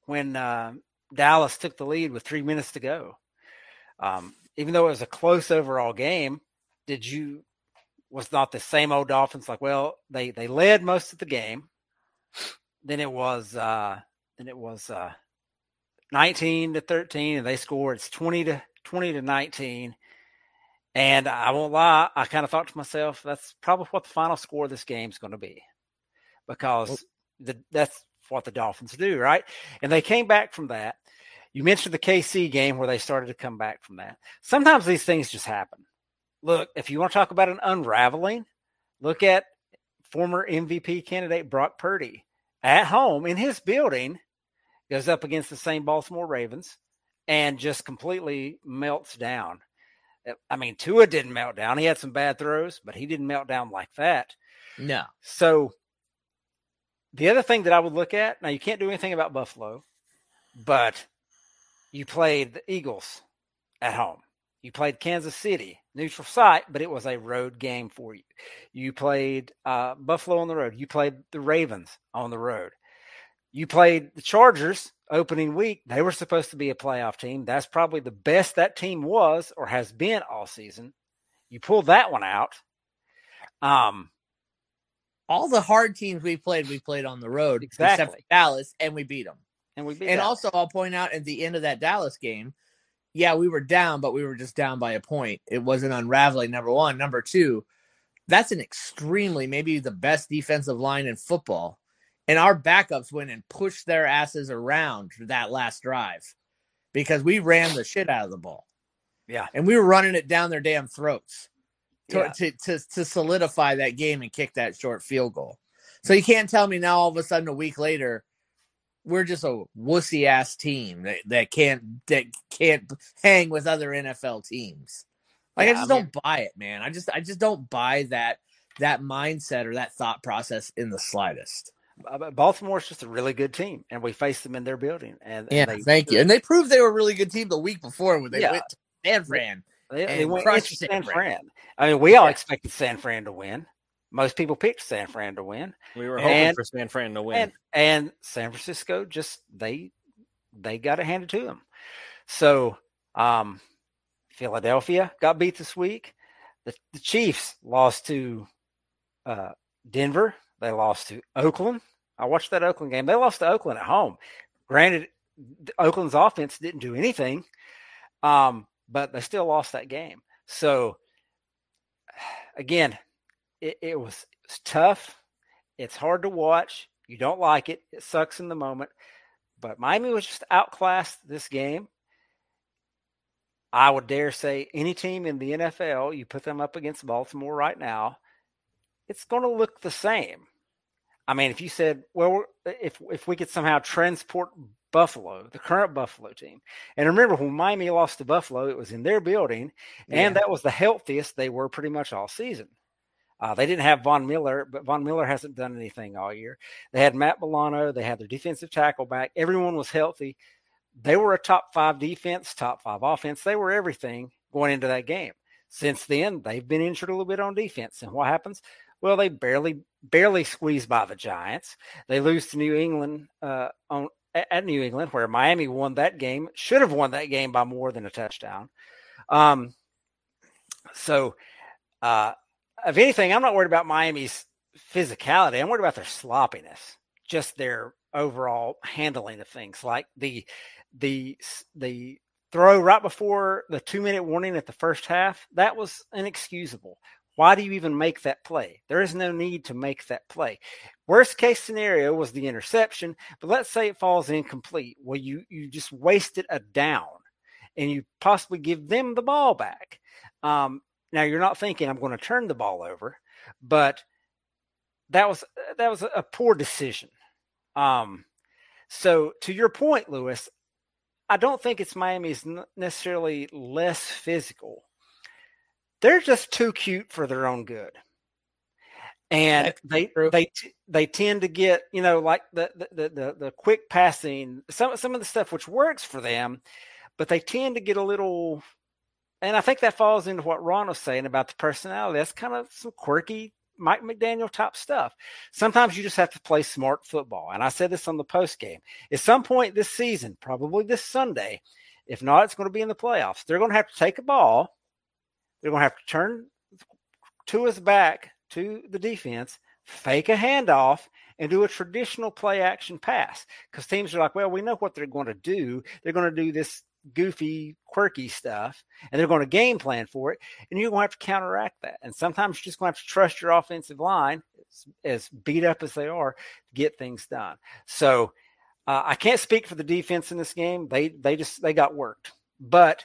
when uh, Dallas took the lead with three minutes to go. Um, even though it was a close overall game, did you was not the same old Dolphins? Like, well, they they led most of the game. Then it was uh, then it was uh, nineteen to thirteen, and they scored. It's twenty to twenty to nineteen. And I won't lie, I kind of thought to myself, that's probably what the final score of this game is going to be, because the, that's what the Dolphins do, right? And they came back from that. You mentioned the KC game where they started to come back from that. Sometimes these things just happen. Look, if you want to talk about an unraveling, look at former MVP candidate Brock Purdy at home in his building, goes up against the same Baltimore Ravens and just completely melts down. Uh, I mean, Tua didn't melt down. He had some bad throws, but he didn't melt down like that. No. So the other thing that I would look at now, you can't do anything about Buffalo, but you played the Eagles at home. You played Kansas City, neutral site, but it was a road game for you. You played uh, Buffalo on the road. You played the Ravens on the road. You played the Chargers opening week. They were supposed to be a playoff team. That's probably the best that team was or has been all season. You pulled that one out. Um, all the hard teams we played, we played on the road, exactly. except Dallas, and we beat them. And we beat. And Dallas. also, I'll point out at the end of that Dallas game, yeah, we were down, but we were just down by a point. It wasn't unraveling. Number one, number two, that's an extremely maybe the best defensive line in football, and our backups went and pushed their asses around for that last drive because we ran the shit out of the ball. Yeah, and we were running it down their damn throats to, Yeah. to, to, to solidify that game and kick that short field goal. So you can't tell me now all of a sudden a week later we're just a wussy ass team that, that can't that can't hang with other NFL teams. Like I just I don't buy it, man. I just I just don't buy that that mindset or that thought process in the slightest. Uh, Baltimore's just a really good team, and we faced them in their building. And and Yeah, they, thank you. And they proved they were a really good team the week before when they Yeah. went to San Fran. They, they went San San Fran. Fran. I mean, we all expected San Fran to win. Most people picked San Fran to win, We were hoping And- for San Fran to win. and and San Francisco just they they got it handed to them. So um, Philadelphia got beat this week. The, the Chiefs lost to uh, Denver. They lost to Oakland. I watched that Oakland game. They lost to Oakland at home. Granted, Oakland's offense didn't do anything, um, but they still lost that game. So again, it, it was tough. It's hard to watch. You don't like it. It sucks in the moment. But Miami was just outclassed this game. I would dare say any team in the NFL, you put them up against Baltimore right now, it's going to look the same. I mean, if you said, well, if if we could somehow transport Buffalo, the current Buffalo team, and remember when Miami lost to Buffalo, it was in their building, and that was the healthiest they were pretty much all season. Uh, they didn't have Von Miller, but Von Miller hasn't done anything all year. They had Matt Milano. They had their defensive tackle back. Everyone was healthy. They were a top five defense, top five offense. They were everything going into that game. Since then, they've been injured a little bit on defense. And what happens? Well, they barely, barely squeeze by the Giants. They lose to New England uh, on at New England, where Miami won that game. Should have won that game by more than a touchdown. Um, so, uh, if anything, I'm not worried about Miami's physicality. I'm worried about their sloppiness, just their overall handling of things, like the the the throw right before the two minute warning at the first half. That was inexcusable. Why do you even make that play? There is no need to make that play. Worst case scenario was the interception, but let's say it falls incomplete. Well, you you just wasted a down, and you possibly give them the ball back. Um, now you're not thinking I'm going to turn the ball over, but that was that was a poor decision. Um, so to your point, Luis, I don't think it's Miami's necessarily less physical. They're just too cute for their own good, and That's they true. they they tend to get you know like the the, the the the quick passing some some of the stuff which works for them, but they tend to get a little and I think that falls into what Ron was saying about the personality. That's kind of some quirky Mike McDaniel type stuff. Sometimes you just have to play smart football. And I said this on the post game. At some point this season, probably this Sunday, if not, it's going to be in the playoffs. They're going to have to take a ball. They're going to have to turn to his back to the defense, fake a handoff, and do a traditional play action pass. Because teams are like, well, we know what they're going to do. They're going to do this goofy, quirky stuff, and they're going to game plan for it, and you're going to have to counteract that. And sometimes you're just going to have to trust your offensive line, as, as beat up as they are, to get things done. So uh, I can't speak for the defense in this game. They they just they got worked, but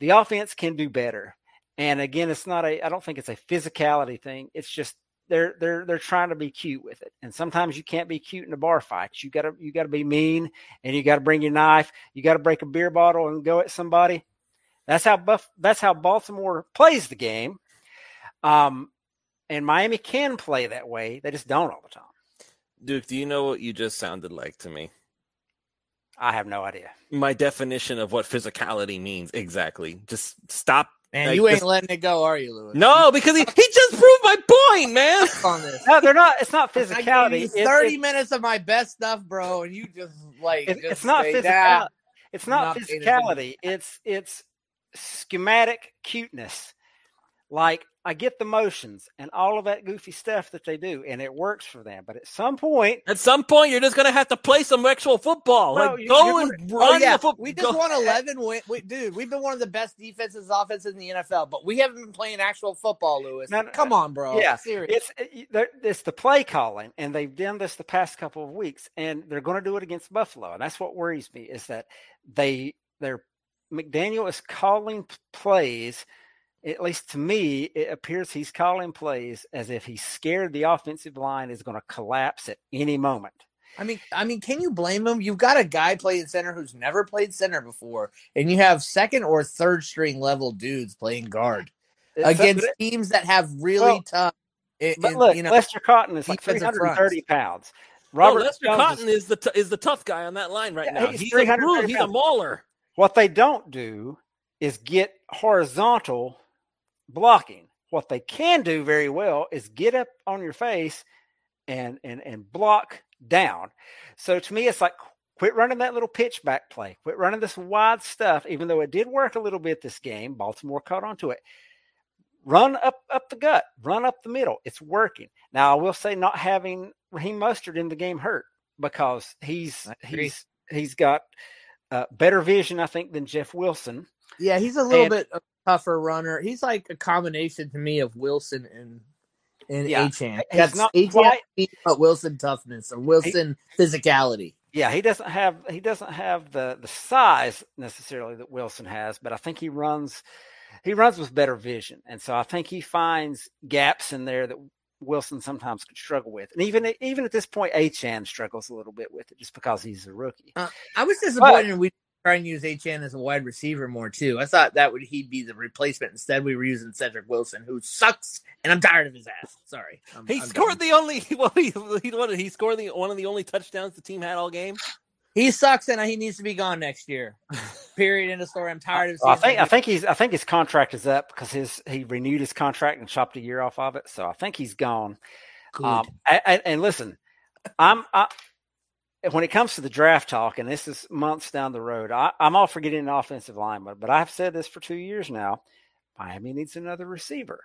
the offense can do better. And again, it's not a I don't think it's a physicality thing. It's just they're they're they're trying to be cute with it. And sometimes you can't be cute in a bar fight. You gotta you gotta be mean and you gotta bring your knife. You gotta break a beer bottle and go at somebody. That's how Buff that's how Baltimore plays the game. Um and Miami can play that way. They just don't all the time. Duke, do you know what you just sounded like to me? I have no idea. My definition of what physicality means exactly. Just stop. Man, like, you ain't just- letting it go, are you, Luis? No, because he, he just proved my point, man. on this. No, they're not. It's not I gave physicality. you thirty it- minutes of my best stuff, bro, and you just like it- just it's not say, physicality. "Nah." It's not, not paying attention. physicality. It's it's schematic cuteness. Like I get the motions and all of that goofy stuff that they do, and it works for them. But at some point, At some point, you're just gonna have to play some actual football. Well, like you- go you're and Oh yeah, the football. we just won eleven. Win- we, dude, we've been one of the best defenses, offenses in the NFL, but we haven't been playing actual football, Luis. No, no, Come uh, on, bro. yeah, serious. it's it- it's the play calling, and they've done this the past couple of weeks, and they're going to do it against Buffalo, and that's what worries me is that they they're McDaniel is calling p- plays. At least to me, it appears he's calling plays as if he's scared the offensive line is going to collapse at any moment. I mean, I mean, can you blame him? You've got a guy playing center who's never played center before, and you have second or third string level dudes playing guard It's- against but- teams that have really Well, tough. i- But in- look, you know, Lester Cotton is like 330 pounds. Robert Robert Lester Jones Cotton is the t- is the tough guy on that line right Yeah, now. he's He's, a 330. He's a mauler. What they don't do is get horizontal blocking. What they can do very well is get up on your face and and and block down. So to me, it's like quit running that little pitch back play. Quit running this wide stuff. Even though it did work a little bit this game, Baltimore caught onto it. Run up up the gut. Run up the middle. It's working. Now I will say, not having Raheem Mostert in the game hurt because he's he's he's got uh, better vision, I think, than Jeff Wilson. yeah, he's a little and- bit tougher runner. He's like a combination to me of Wilson and and Yeah, Achane. That's not Achane, quite- but Wilson toughness or Wilson physicality. Yeah, he doesn't have he doesn't have the the size necessarily that Wilson has, but I think he runs he runs with better vision, and so I think he finds gaps in there that Wilson sometimes could struggle with, and even even at this point, Achane struggles a little bit with it just because he's a rookie. Uh, I was disappointed we try and use Achane as a wide receiver more too. I thought that would he'd be the replacement. Instead, we were using Cedric Wilson, who sucks, and I'm tired of his ass. Sorry, I'm, He I'm scored done. the only. Well, he, he what he score the one of the only touchdowns the team had all game. He sucks, and he needs to be gone next year. Period. End of story. I'm tired of. Well, I think I think he's I think his contract is up because his he renewed his contract and chopped a year off of it, so I think he's gone. Um, a- a- and, listen, I'm I, when it comes to the draft talk, and this is months down the road, I, I'm all for getting an offensive lineman, but I've said this for two years now. Miami needs another receiver.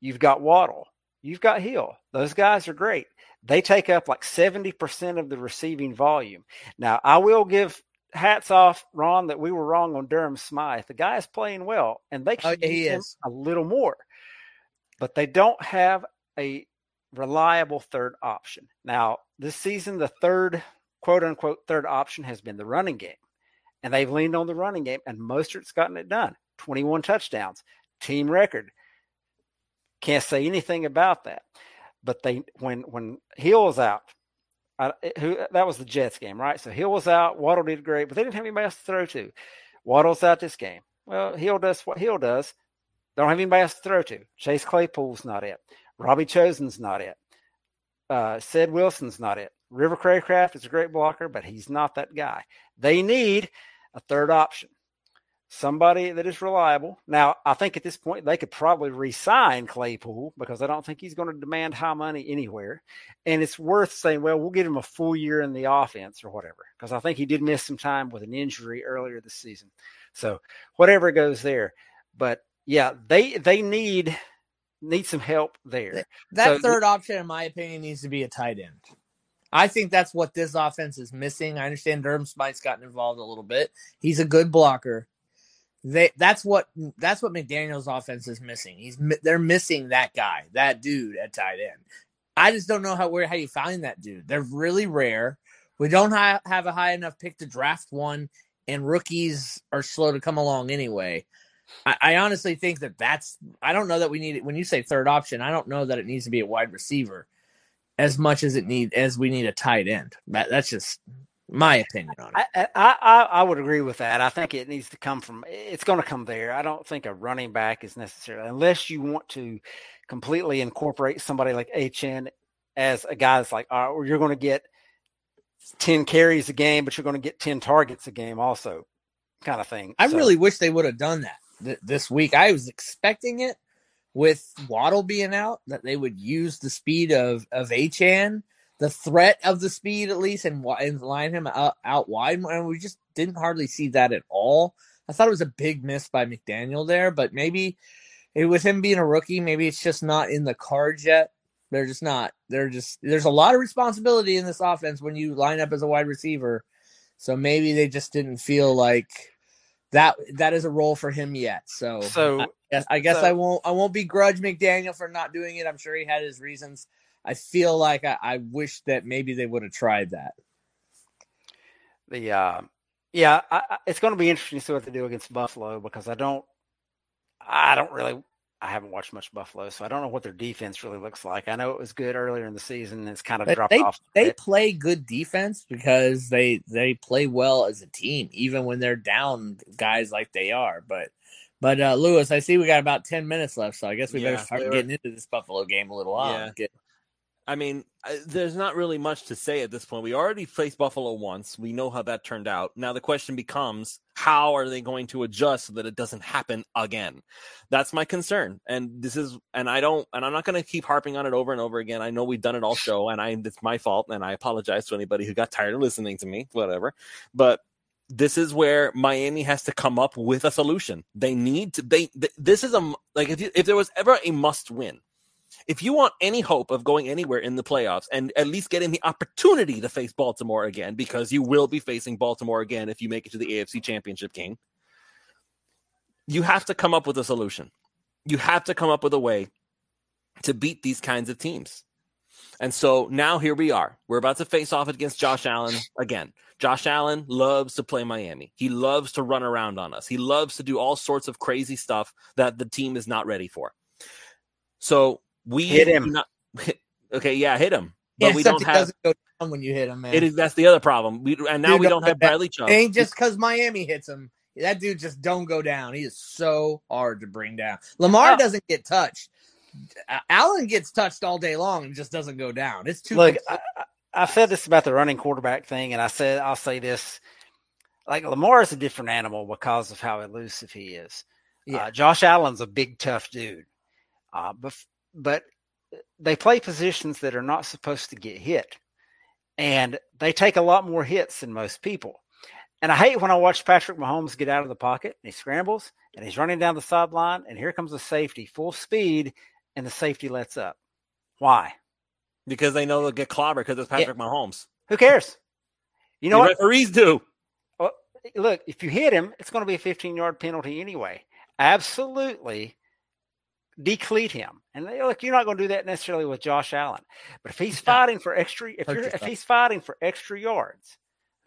You've got Waddle, you've got Hill. Those guys are great. They take up like 70% of the receiving volume. Now, I will give hats off, Ron, that we were wrong on Durham Smythe. The guy is playing well, and they Oh, can he use him a little more, but they don't have a reliable third option. Now, this season, the third quote unquote third option has been the running game. And they've leaned on the running game, and Mostert's gotten it done. 21 touchdowns, team record. Can't say anything about that. But they when when Hill was out, I, who that was the Jets game, right? So Hill was out, Waddle did great, but they didn't have anybody else to throw to. Waddle's out this game. Well, Hill does what Hill does. They don't have anybody else to throw to. Chase Claypool's not it. Robbie Chosen's not it. Uh, Sid Wilson's not it. River Cracraft is a great blocker, but he's not that guy. They need a third option, somebody that is reliable. Now, I think at this point they could probably re-sign Claypool because I don't think he's going to demand high money anywhere, and it's worth saying, well, we'll give him a full year in the offense or whatever, because I think he did miss some time with an injury earlier this season. So whatever goes there, but yeah, they they need need some help there. that so- third option, in my opinion, needs to be a tight end. I think that's what this offense is missing. I understand Durham Smythe's gotten involved a little bit. He's a good blocker. They that's what that's what McDaniel's offense is missing. He's they're missing that guy, that dude at tight end. I just don't know how where how you find that dude. They're really rare. We don't ha- have a high enough pick to draft one, and rookies are slow to come along anyway. I, I honestly think that that's. I don't know that we need it. When you say third option, I don't know that it needs to be a wide receiver as much as it need as we need a tight end. That, that's just my opinion on it. I, I, I would agree with that. I think it needs to come from. It's going to come there. I don't think a running back is necessary unless you want to completely incorporate somebody like HN as a guy that's like, all right, you're going to get 10 carries a game, but you're going to get 10 targets a game also, kind of thing. I So- really wish they would have done that th- this week. I was expecting it with Waddle being out that they would use the speed of of Achane, the threat of the speed at least, and, and line him out, out wide. And we just didn't hardly see that at all. I thought it was a big miss by McDaniel there, but maybe it, with him being a rookie, maybe it's just not in the cards yet. They're just not. They're just. There's a lot of responsibility in this offense when you line up as a wide receiver. So maybe they just didn't feel like that that is a role for him yet. So So I guess, I, guess so- I won't I won't begrudge McDaniel for not doing it. I'm sure he had his reasons. I feel like I, I wish that maybe they would have tried that. the uh, yeah, I, I, it's going to be interesting to see what they do against Buffalo because I don't, I don't really, I haven't watched much Buffalo, so I don't know what their defense really looks like. I know it was good earlier in the season, and it's kind of But dropped they off. they bit. play good defense because they they play well as a team, even when they're down guys like they are. But but uh Luis, I see we got about ten minutes left, so I guess we Yeah, better start were- getting into this Buffalo game a little on. Yeah. Get- I mean, there's not really much to say at this point. We already faced Buffalo once. We know how that turned out. Now the question becomes, how are they going to adjust so that it doesn't happen again? That's my concern. And this is, and I don't, and I'm not going to keep harping on it over and over again. I know we've done it all show, and I, it's my fault, and I apologize to anybody who got tired of listening to me, whatever. But this is where Miami has to come up with a solution. They need to. They. th- this is a like if you, if there was ever a must win, if you want any hope of going anywhere in the playoffs and at least getting the opportunity to face Baltimore again, because you will be facing Baltimore again if you make it to the AFC Championship game, you have to come up with a solution. You have to come up with a way to beat these kinds of teams. And so now here we are. We're about to face off against Josh Allen again. Josh Allen loves to play Miami. He loves to run around on us. He loves to do all sorts of crazy stuff that the team is not ready for. So we Hit him. not- okay, yeah, hit him. But yeah, we don't it have doesn't go down when you hit him, man. it is that's the other problem. We and now Dude, we don't don't have go. Bradley Chubb. It ain't just because Miami hits him. That dude just don't go down. He is so hard to bring down. Lamar Oh. doesn't get touched. A- Allen gets touched all day long and just doesn't go down. It's too Look. I, I- I've said this about the running quarterback thing, and I said I'll say this: like Lamar is a different animal because of how elusive he is. Yeah. Uh, Josh Allen's a big, tough dude, uh, but but they play positions that are not supposed to get hit, and they take a lot more hits than most people. And I hate when I watch Patrick Mahomes get out of the pocket and he scrambles and he's running down the sideline, and here comes a safety full speed, and the safety lets up. Why? because they know they'll get clobbered because it's Patrick Mahomes. Who cares? You know the what? referees do. Well, look, if you hit him, it's going to be a 15 yard penalty anyway. Absolutely decleat him. And they- look, you're not going to do that necessarily with Josh Allen. But if he's fighting for extra, if you're if he's fighting for extra yards,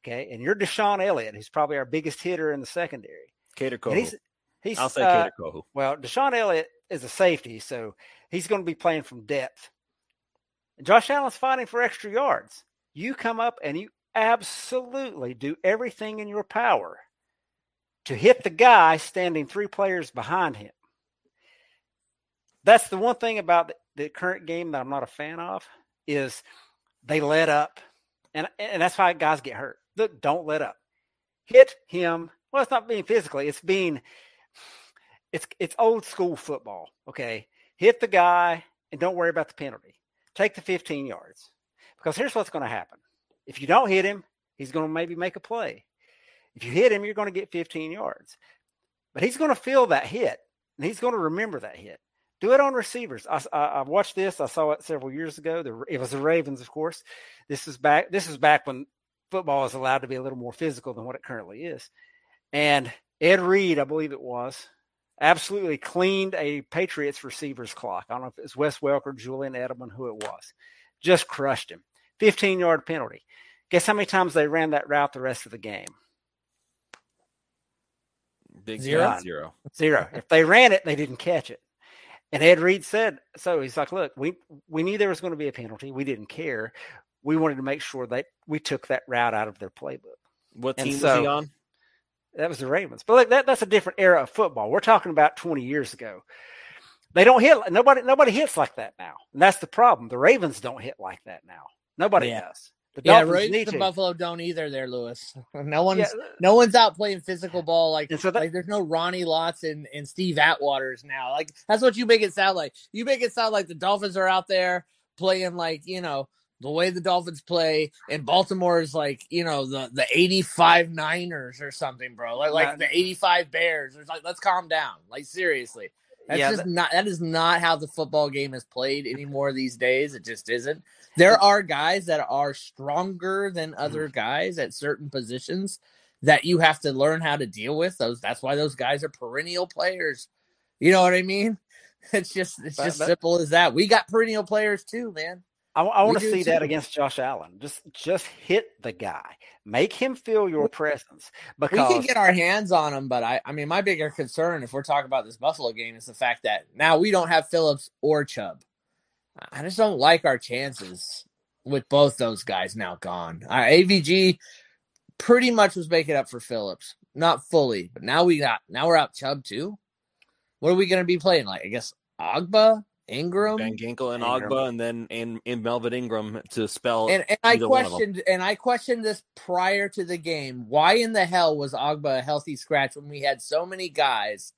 okay, and you're DeShon Elliott, who's probably our biggest hitter in the secondary, Kader Kohou. he's he's I'll say uh, Kader Kohou. well, DeShon Elliott is a safety, so he's going to be playing from depth. Josh Allen's fighting for extra yards. You come up and you absolutely do everything in your power to hit the guy standing three players behind him. That's the one thing about the, the current game that I'm not a fan of is they let up, and and that's why guys get hurt. Look, don't let up. Hit him. Well, it's not being physically; it's being it's it's old school football. Okay, hit the guy and don't worry about the penalty. Take the 15 yards because here's what's going to happen: if you don't hit him, he's going to maybe make a play. If you hit him, you're going to get 15 yards, but he's going to feel that hit and he's going to remember that hit. Do it on receivers. I, I, I watched this. I saw it several years ago. The, it was the Ravens, of course. This is back. This is back when football is allowed to be a little more physical than what it currently is. And Ed Reed, I believe it was, absolutely cleaned a Patriots receivers clock. I don't know if it was Wes Welker, Julian Edelman, who it was. Just crushed him. 15 yard penalty. Guess how many times they ran that route the rest of the game? Big Zero? zero. Zero. if they ran it, they didn't catch it. And Ed Reed said, so he's like, look, we we knew there was going to be a penalty. We didn't care. We wanted to make sure that we took that route out of their playbook. What And team was he on? That was the Ravens. But look, that, that's a different era of football. We're talking about 20 years ago. They don't hit. Nobody. Nobody hits like that now. And that's the problem. The Ravens don't hit like that now. Nobody Yeah. does. The Yeah, need and. Buffalo don't either. There, Luis. No one's Yeah, uh, no one's out playing physical ball like so that- like there's no Ronnie Lotts and, and Steve Atwaters now. Like that's what you make it sound like. You make it sound like the Dolphins are out there playing like you know the way the Dolphins play, and Baltimore is like you know the the eighty five Niners or something, bro. Like like the eighty five Bears. It's like let's calm down. Like seriously. That's Yeah, just not that is not how the football game is played anymore these days. It just isn't. There are guys that are stronger than mm-hmm. other guys at certain positions that you have to learn how to deal with. Those that's why those guys are perennial players. You know what I mean? It's just it's just but- simple as that. We got perennial players too, man. I, want to see that against Josh Allen. Just just hit the guy. Make him feel your presence. We can get our hands on them, but I I mean my bigger concern if we're talking about this Buffalo game is the fact that now we don't have Phillips or Chubb. I just don't like our chances with both those guys now gone. Uh, our AVG pretty much was making up for Phillips, not fully, but now we got now we're out Chubb too. What are we going to be playing like? I guess Ogbah, Ingram, Van Ginkel and Ingram. Ogbah, and then in, in Melvin Ingram to spell. and, and I either one of them. questioned and I questioned this prior to the game. Why in the hell was Ogbah a healthy scratch when we had so many guys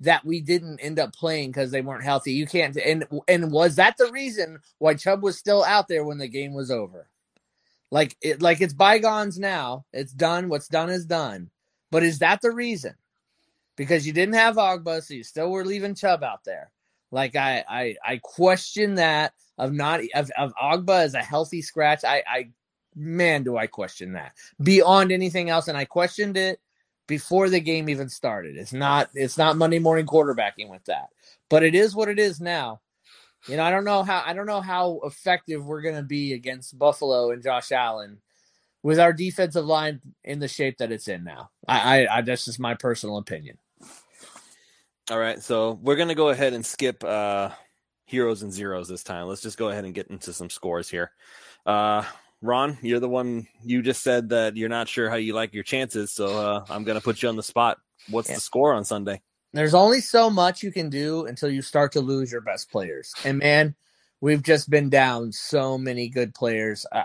that we didn't end up playing because they weren't healthy? You can't and and was that the reason why Chubb was still out there when the game was over? Like it like it's bygones now. It's done. What's done is done. But is that the reason? Because you didn't have Ogbah, so you still were leaving Chubb out there. Like I I I question that of not of, of Ogbah as a healthy scratch. I I man do I question that beyond anything else, and I questioned it before the game even started. It's not it's not Monday morning quarterbacking with that, but it is what it is now. You know I don't know how I don't know how effective we're gonna be against Buffalo and Josh Allen with our defensive line in the shape that it's in now. I I, I that's just my personal opinion. All right, so we're gonna go ahead and skip uh, heroes and zeros this time. Let's just go ahead and get into some scores here. Uh, Ron, you're the one you just said that you're not sure how you like your chances, so uh, I'm gonna put you on the spot. What's Yeah. the score on Sunday? there's only so much you can do until you start to lose your best players. And man, we've just been down so many good players. Uh,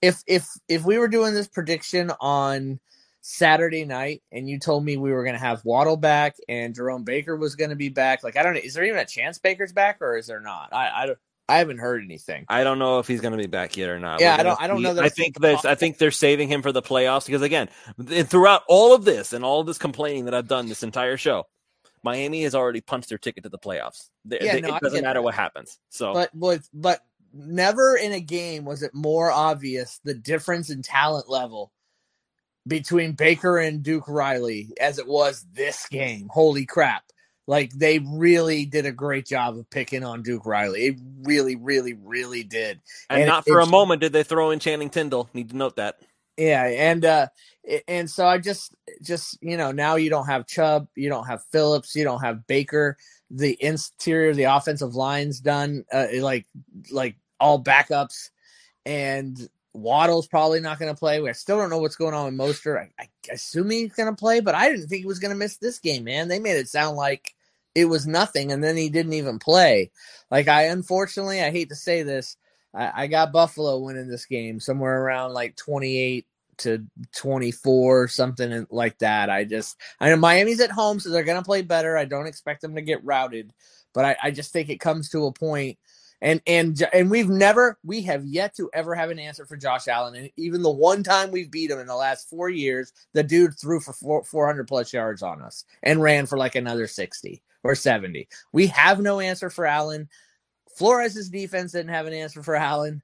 if if if we were doing this prediction on Saturday night and you told me we were going to have Waddle back and Jerome Baker was going to be back, like I don't know, is there even a chance Baker's back or is there not? I I, don't, I haven't heard anything. I don't know if he's going to be back yet or not. Yeah, I don't- I don't know that I think that I think they're saving him for the playoffs because again, throughout all of this and all of this complaining that I've done this entire show, Miami has already punched their ticket to the playoffs. They- Yeah, they- no, it doesn't matter that. what happens. So But was but never in a game was it more obvious the difference in talent level between Baker and Duke Riley as it was this game. Holy crap. Like they really did a great job of picking on Duke Riley. It really, really, really did. and, and not it- for a moment did they throw in Channing Tindall. Need to note that. Yeah, and uh and so I just just you know now you don't have Chubb, you don't have Phillips, you don't have Baker. The interior, the offensive line's done uh, like like all backups, and Waddle's probably not going to play. We still don't know what's going on with Mostert. I, I assume he's going to play, but I didn't think he was going to miss this game. Man, they made it sound like it was nothing, and then he didn't even play. Like I unfortunately, I hate to say this, I, I got Buffalo winning this game somewhere around like twenty eight to 24 something like that. I just i know miami's at home so they're going to play better. I don't expect them to get routed but I, I just think it comes to a point and and and we've never we have yet to ever have an answer for josh allen and even the one time we've beat him in the last four years the dude threw for four, 400 plus yards on us and ran for like another 60 or 70 we have no answer for allen flores' defense didn't have an answer for allen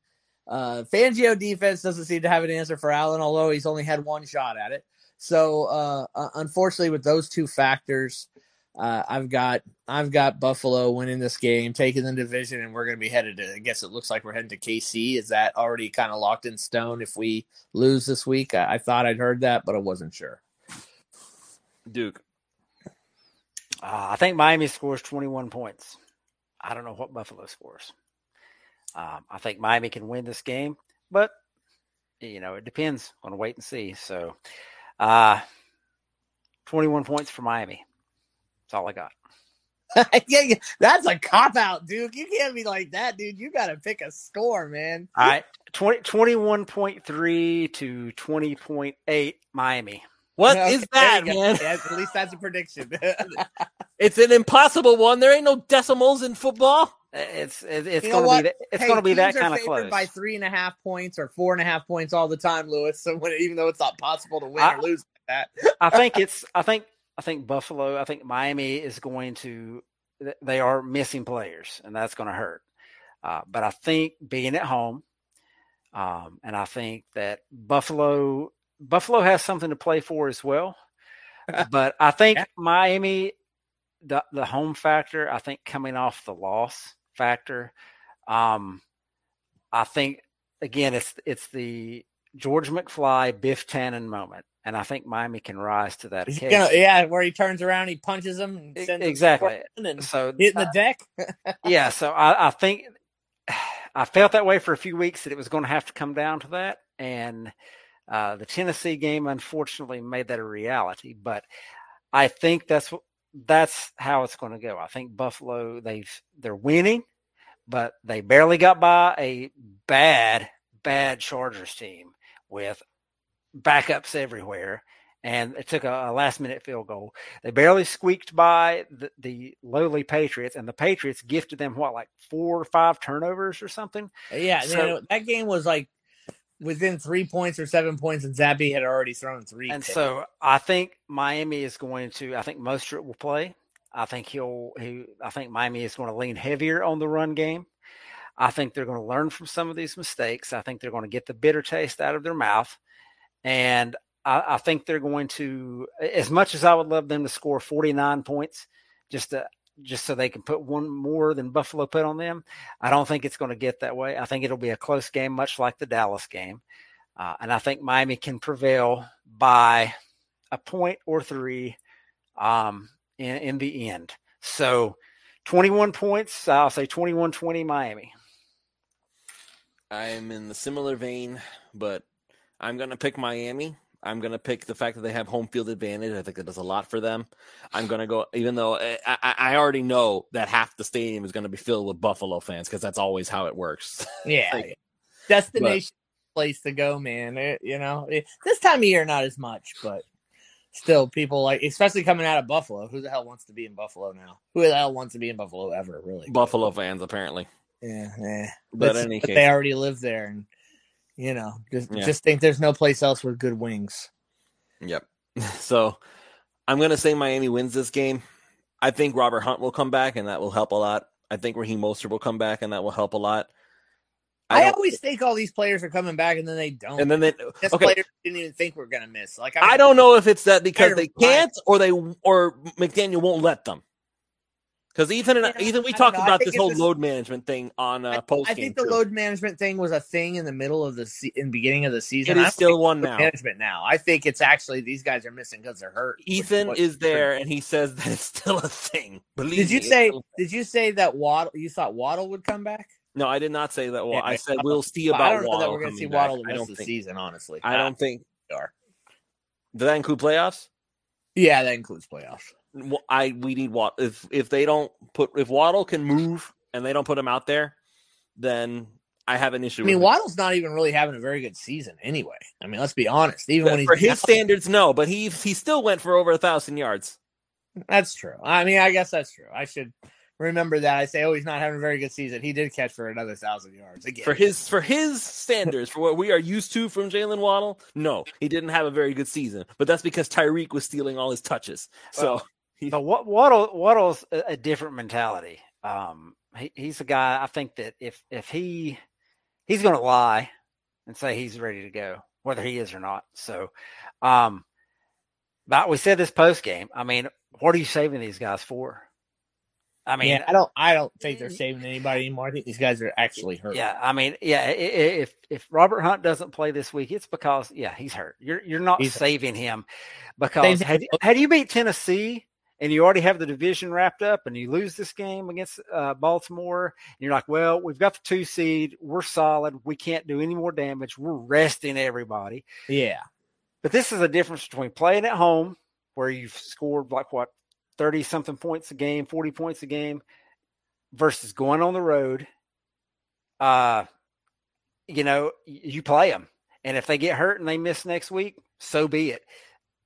uh, Fangio defense doesn't seem to have an answer for Allen, although he's only had one shot at it. So, uh, unfortunately, with those two factors, uh, I've got I've got Buffalo winning this game, taking the division, and we're going to be headed to. I guess it looks like we're heading to KC. Is that already kind of locked in stone? If we lose this week, I, I thought I'd heard that, but I wasn't sure. Duke. Uh, I think Miami scores 21 points. I don't know what Buffalo scores. Um, I think Miami can win this game, but you know it depends. On wait and see. So, uh, 21 points for Miami. That's all I got. yeah, that's a cop out, Duke. You can't be like that, dude. You got to pick a score, man. All right, 20, 21.3 to 20.8 Miami. What okay, is that, man? Yeah, at least that's a prediction. it's an impossible one. There ain't no decimals in football. It's it's going to be it's hey, going to be that kind of close by three and a half points or four and a half points all the time, Luis. So when, even though it's not possible to win I, or lose like that, I think it's I think I think Buffalo. I think Miami is going to. They are missing players, and that's going to hurt. Uh, but I think being at home, um, and I think that Buffalo Buffalo has something to play for as well. but I think yeah. Miami, the the home factor, I think coming off the loss factor, um, I think again it's it's the George McFly Biff Tannen moment, and I think Miami can rise to that occasion. Gonna, yeah, where he turns around, he punches them, exactly, and so hitting the deck. yeah, so I, I think I felt that way for a few weeks that it was going to have to come down to that, and uh, the Tennessee game, unfortunately, made that a reality. But I think that's that's how it's going to go. I think Buffalo they've they're winning, but they barely got by a bad bad Chargers team with backups everywhere. And it took a, a last minute field goal. They barely squeaked by the, the, lowly Patriots, and the Patriots gifted them what, like four or five turnovers or something. Yeah, so, that game was like within three points or seven points, and Zappe had already thrown three. And picks. so I think Miami is going to. I think Mostert will play. I think he'll. He. I think Miami is going to lean heavier on the run game. I think they're going to learn from some of these mistakes. I think they're going to get the bitter taste out of their mouth, and I, I think they're going to. As much as I would love them to score forty nine points, just to just so they can put one more than Buffalo put on them. I don't think it's going to get that way. I think it'll be a close game, much like the Dallas game. Uh, and I think Miami can prevail by a point or three um, in, in the end. So 21 points, I'll say 21 20 Miami. I'm in the similar vein, but I'm going to pick Miami. I'm going to pick the fact that they have home field advantage. I think that does a lot for them. I'm going to go, even though eh, I, I, I, already know that half the stadium is going to be filled with Buffalo fans because that's always how it works. Yeah. like, Destination but, place to go, man. It, you know, it, this time of year, not as much, but still, people like, especially coming out of Buffalo. Who the hell wants to be in Buffalo now? Who the hell wants to be in Buffalo ever, really? Buffalo fans, apparently. Yeah, yeah. But, but, any case. they already live there, and you know, just yeah. just think there's no place else with good wings. Yep. So I'm gonna say Miami wins this game. I think Robert Hunt will come back, and that will help a lot. I think Raheem Mostert will come back, and that will help a lot. I, I always think all these players are coming back, and then they don't. And then they this okay. players didn't even think we're gonna miss. Like I do not know if it's that because they can't, or they or McDaniel won't let them. Because Ethan and Ethan, we talked about this whole load management thing on uh, post. I think the too. load management thing was a thing in the middle of the se- in beginning of the season. It is still one now. Management now. I think it's actually these guys are missing because they're hurt. Ethan is there, and he says that it's still a thing. Believe did you me, say? Did you say that Waddle? You thought Waddle would come back? No, I did not say that. Well, yeah, I said we'll see about. Waddle. I don't know Waddle that we're going to see Waddle the rest of the think, season. Honestly, I don't think. Are. Does that include playoffs? Yeah, that includes playoffs. I we need Waddle. If if they don't put if Waddle can move and they don't put him out there, then I have an issue. I mean, Waddle's not even really having a very good season anyway. I mean, let's be honest. Even when he's for his standards, no, but he he still went for over a thousand yards. That's true. I mean, I guess that's true. I should remember that. I say, oh, he's not having a very good season. He did catch for another thousand yards again. For his for his standards, for what we are used to from Jalen Waddle, no, he didn't have a very good season. But that's because Tyreek was stealing all his touches. So. Well, but what Waddle Waddle's a, a different mentality. Um, he, he's a guy I think that if if he he's going to lie and say he's ready to go, whether he is or not. So, um, but we said this post game. I mean, what are you saving these guys for? I mean, yeah, I don't, I don't think they're saving anybody anymore. I think these guys are actually hurt. Yeah, I mean, yeah, if if Robert Hunt doesn't play this week, it's because yeah, he's hurt. You're you're not he's saving him because had, had you beat Tennessee and you already have the division wrapped up and you lose this game against uh, Baltimore, and you're like, well, we've got the two seed. We're solid. We can't do any more damage. We're resting everybody. Yeah. But this is a difference between playing at home, where you've scored like what 30 something points a game, 40 points a game versus going on the road. Uh, you know, you play them. And if they get hurt and they miss next week, so be it.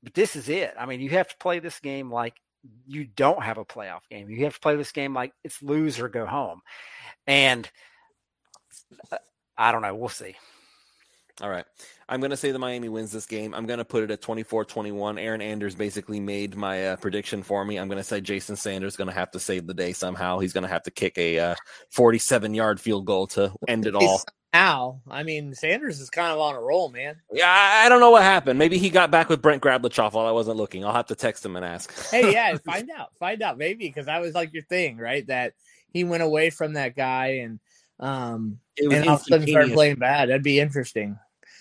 But this is it. I mean, you have to play this game like you don't have a playoff game. You have to play this game like it's lose or go home. And uh, I don't know. We'll see. All right. I'm going to say the Miami wins this game. I'm going to put it at 24 21. Aaron Anders basically made my uh, prediction for me. I'm going to say Jason Sanders is going to have to save the day somehow. He's going to have to kick a 47 uh, yard field goal to end it all. How? I mean, Sanders is kind of on a roll, man. Yeah, I don't know what happened. Maybe he got back with Brent Grablachoff while I wasn't looking. I'll have to text him and ask. hey, yeah, find out. Find out. Maybe because that was like your thing, right? That he went away from that guy and um and all of a sudden started playing bad. That'd be interesting.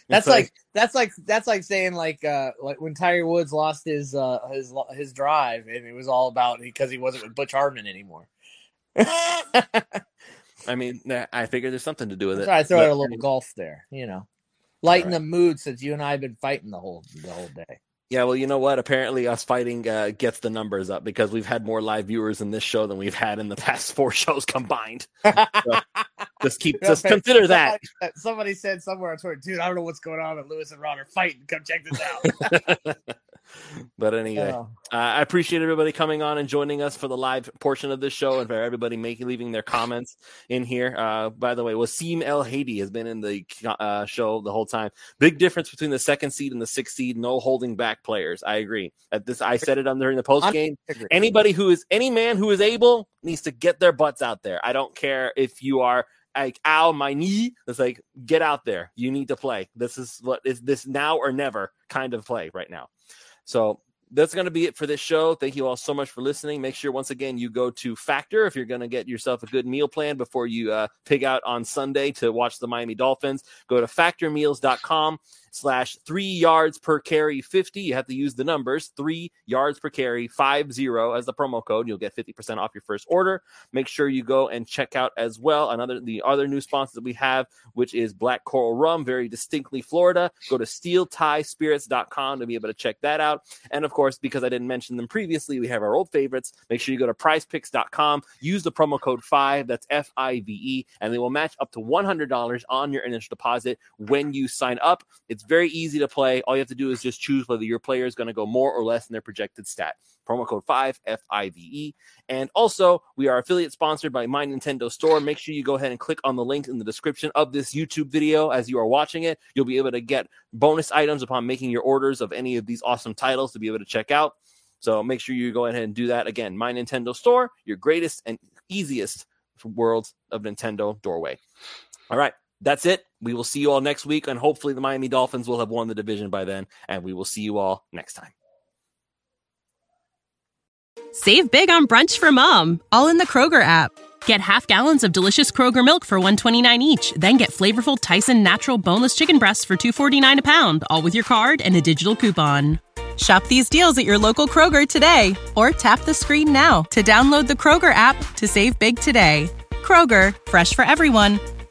That's like, like, that's like that's like saying like uh like when Tiger Woods lost his uh his his drive and it was all about because he wasn't with Butch Harmon anymore. I mean, I figured there's something to do with it. I throw but, out a little golf there, you know, lighten right. the mood since you and I have been fighting the whole the whole day. Yeah, well, you know what? Apparently, us fighting uh, gets the numbers up because we've had more live viewers in this show than we've had in the past four shows combined. So just keep, just consider somebody, that. Somebody said somewhere on Twitter, dude, I don't know what's going on, but Luis and Ron are fighting. Come check this out. but anyway, oh. uh, I appreciate everybody coming on and joining us for the live portion of this show, and for everybody making leaving their comments in here. Uh, by the way, Wasim El Hadi has been in the uh, show the whole time. Big difference between the second seed and the sixth seed. No holding back players. I agree. At this, I said it on during the post game. Anybody who is any man who is able needs to get their butts out there. I don't care if you are like ow my knee it's like get out there you need to play this is what is this now or never kind of play right now so that's going to be it for this show. Thank you all so much for listening. Make sure, once again, you go to Factor if you're going to get yourself a good meal plan before you uh, pig out on Sunday to watch the Miami Dolphins. Go to factormeals.com slash three yards per carry 50. You have to use the numbers three yards per carry 50 as the promo code. You'll get 50% off your first order. Make sure you go and check out as well another the other new sponsors that we have, which is Black Coral Rum, very distinctly Florida. Go to steeltiespirits.com to be able to check that out. And of course, because I didn't mention them previously, we have our old favorites. Make sure you go to prizepicks.com, use the promo code 5, that's F I V E, and they will match up to $100 on your initial deposit when you sign up. It's it's very easy to play. All you have to do is just choose whether your player is going to go more or less in their projected stat. Promo code 5 F I V E. And also, we are affiliate sponsored by My Nintendo Store. Make sure you go ahead and click on the link in the description of this YouTube video as you are watching it. You'll be able to get bonus items upon making your orders of any of these awesome titles to be able to check out. So make sure you go ahead and do that. Again, My Nintendo Store, your greatest and easiest world of Nintendo doorway. All right that's it. We will see you all next week, and hopefully the Miami Dolphins will have won the division by then. And we will see you all next time. Save big on brunch for mom, all in the Kroger app. Get half gallons of delicious Kroger milk for 129 each, then get flavorful Tyson natural boneless chicken breasts for 249 a pound, all with your card and a digital coupon. Shop these deals at your local Kroger today or tap the screen now to download the Kroger app to save big today. Kroger, fresh for everyone.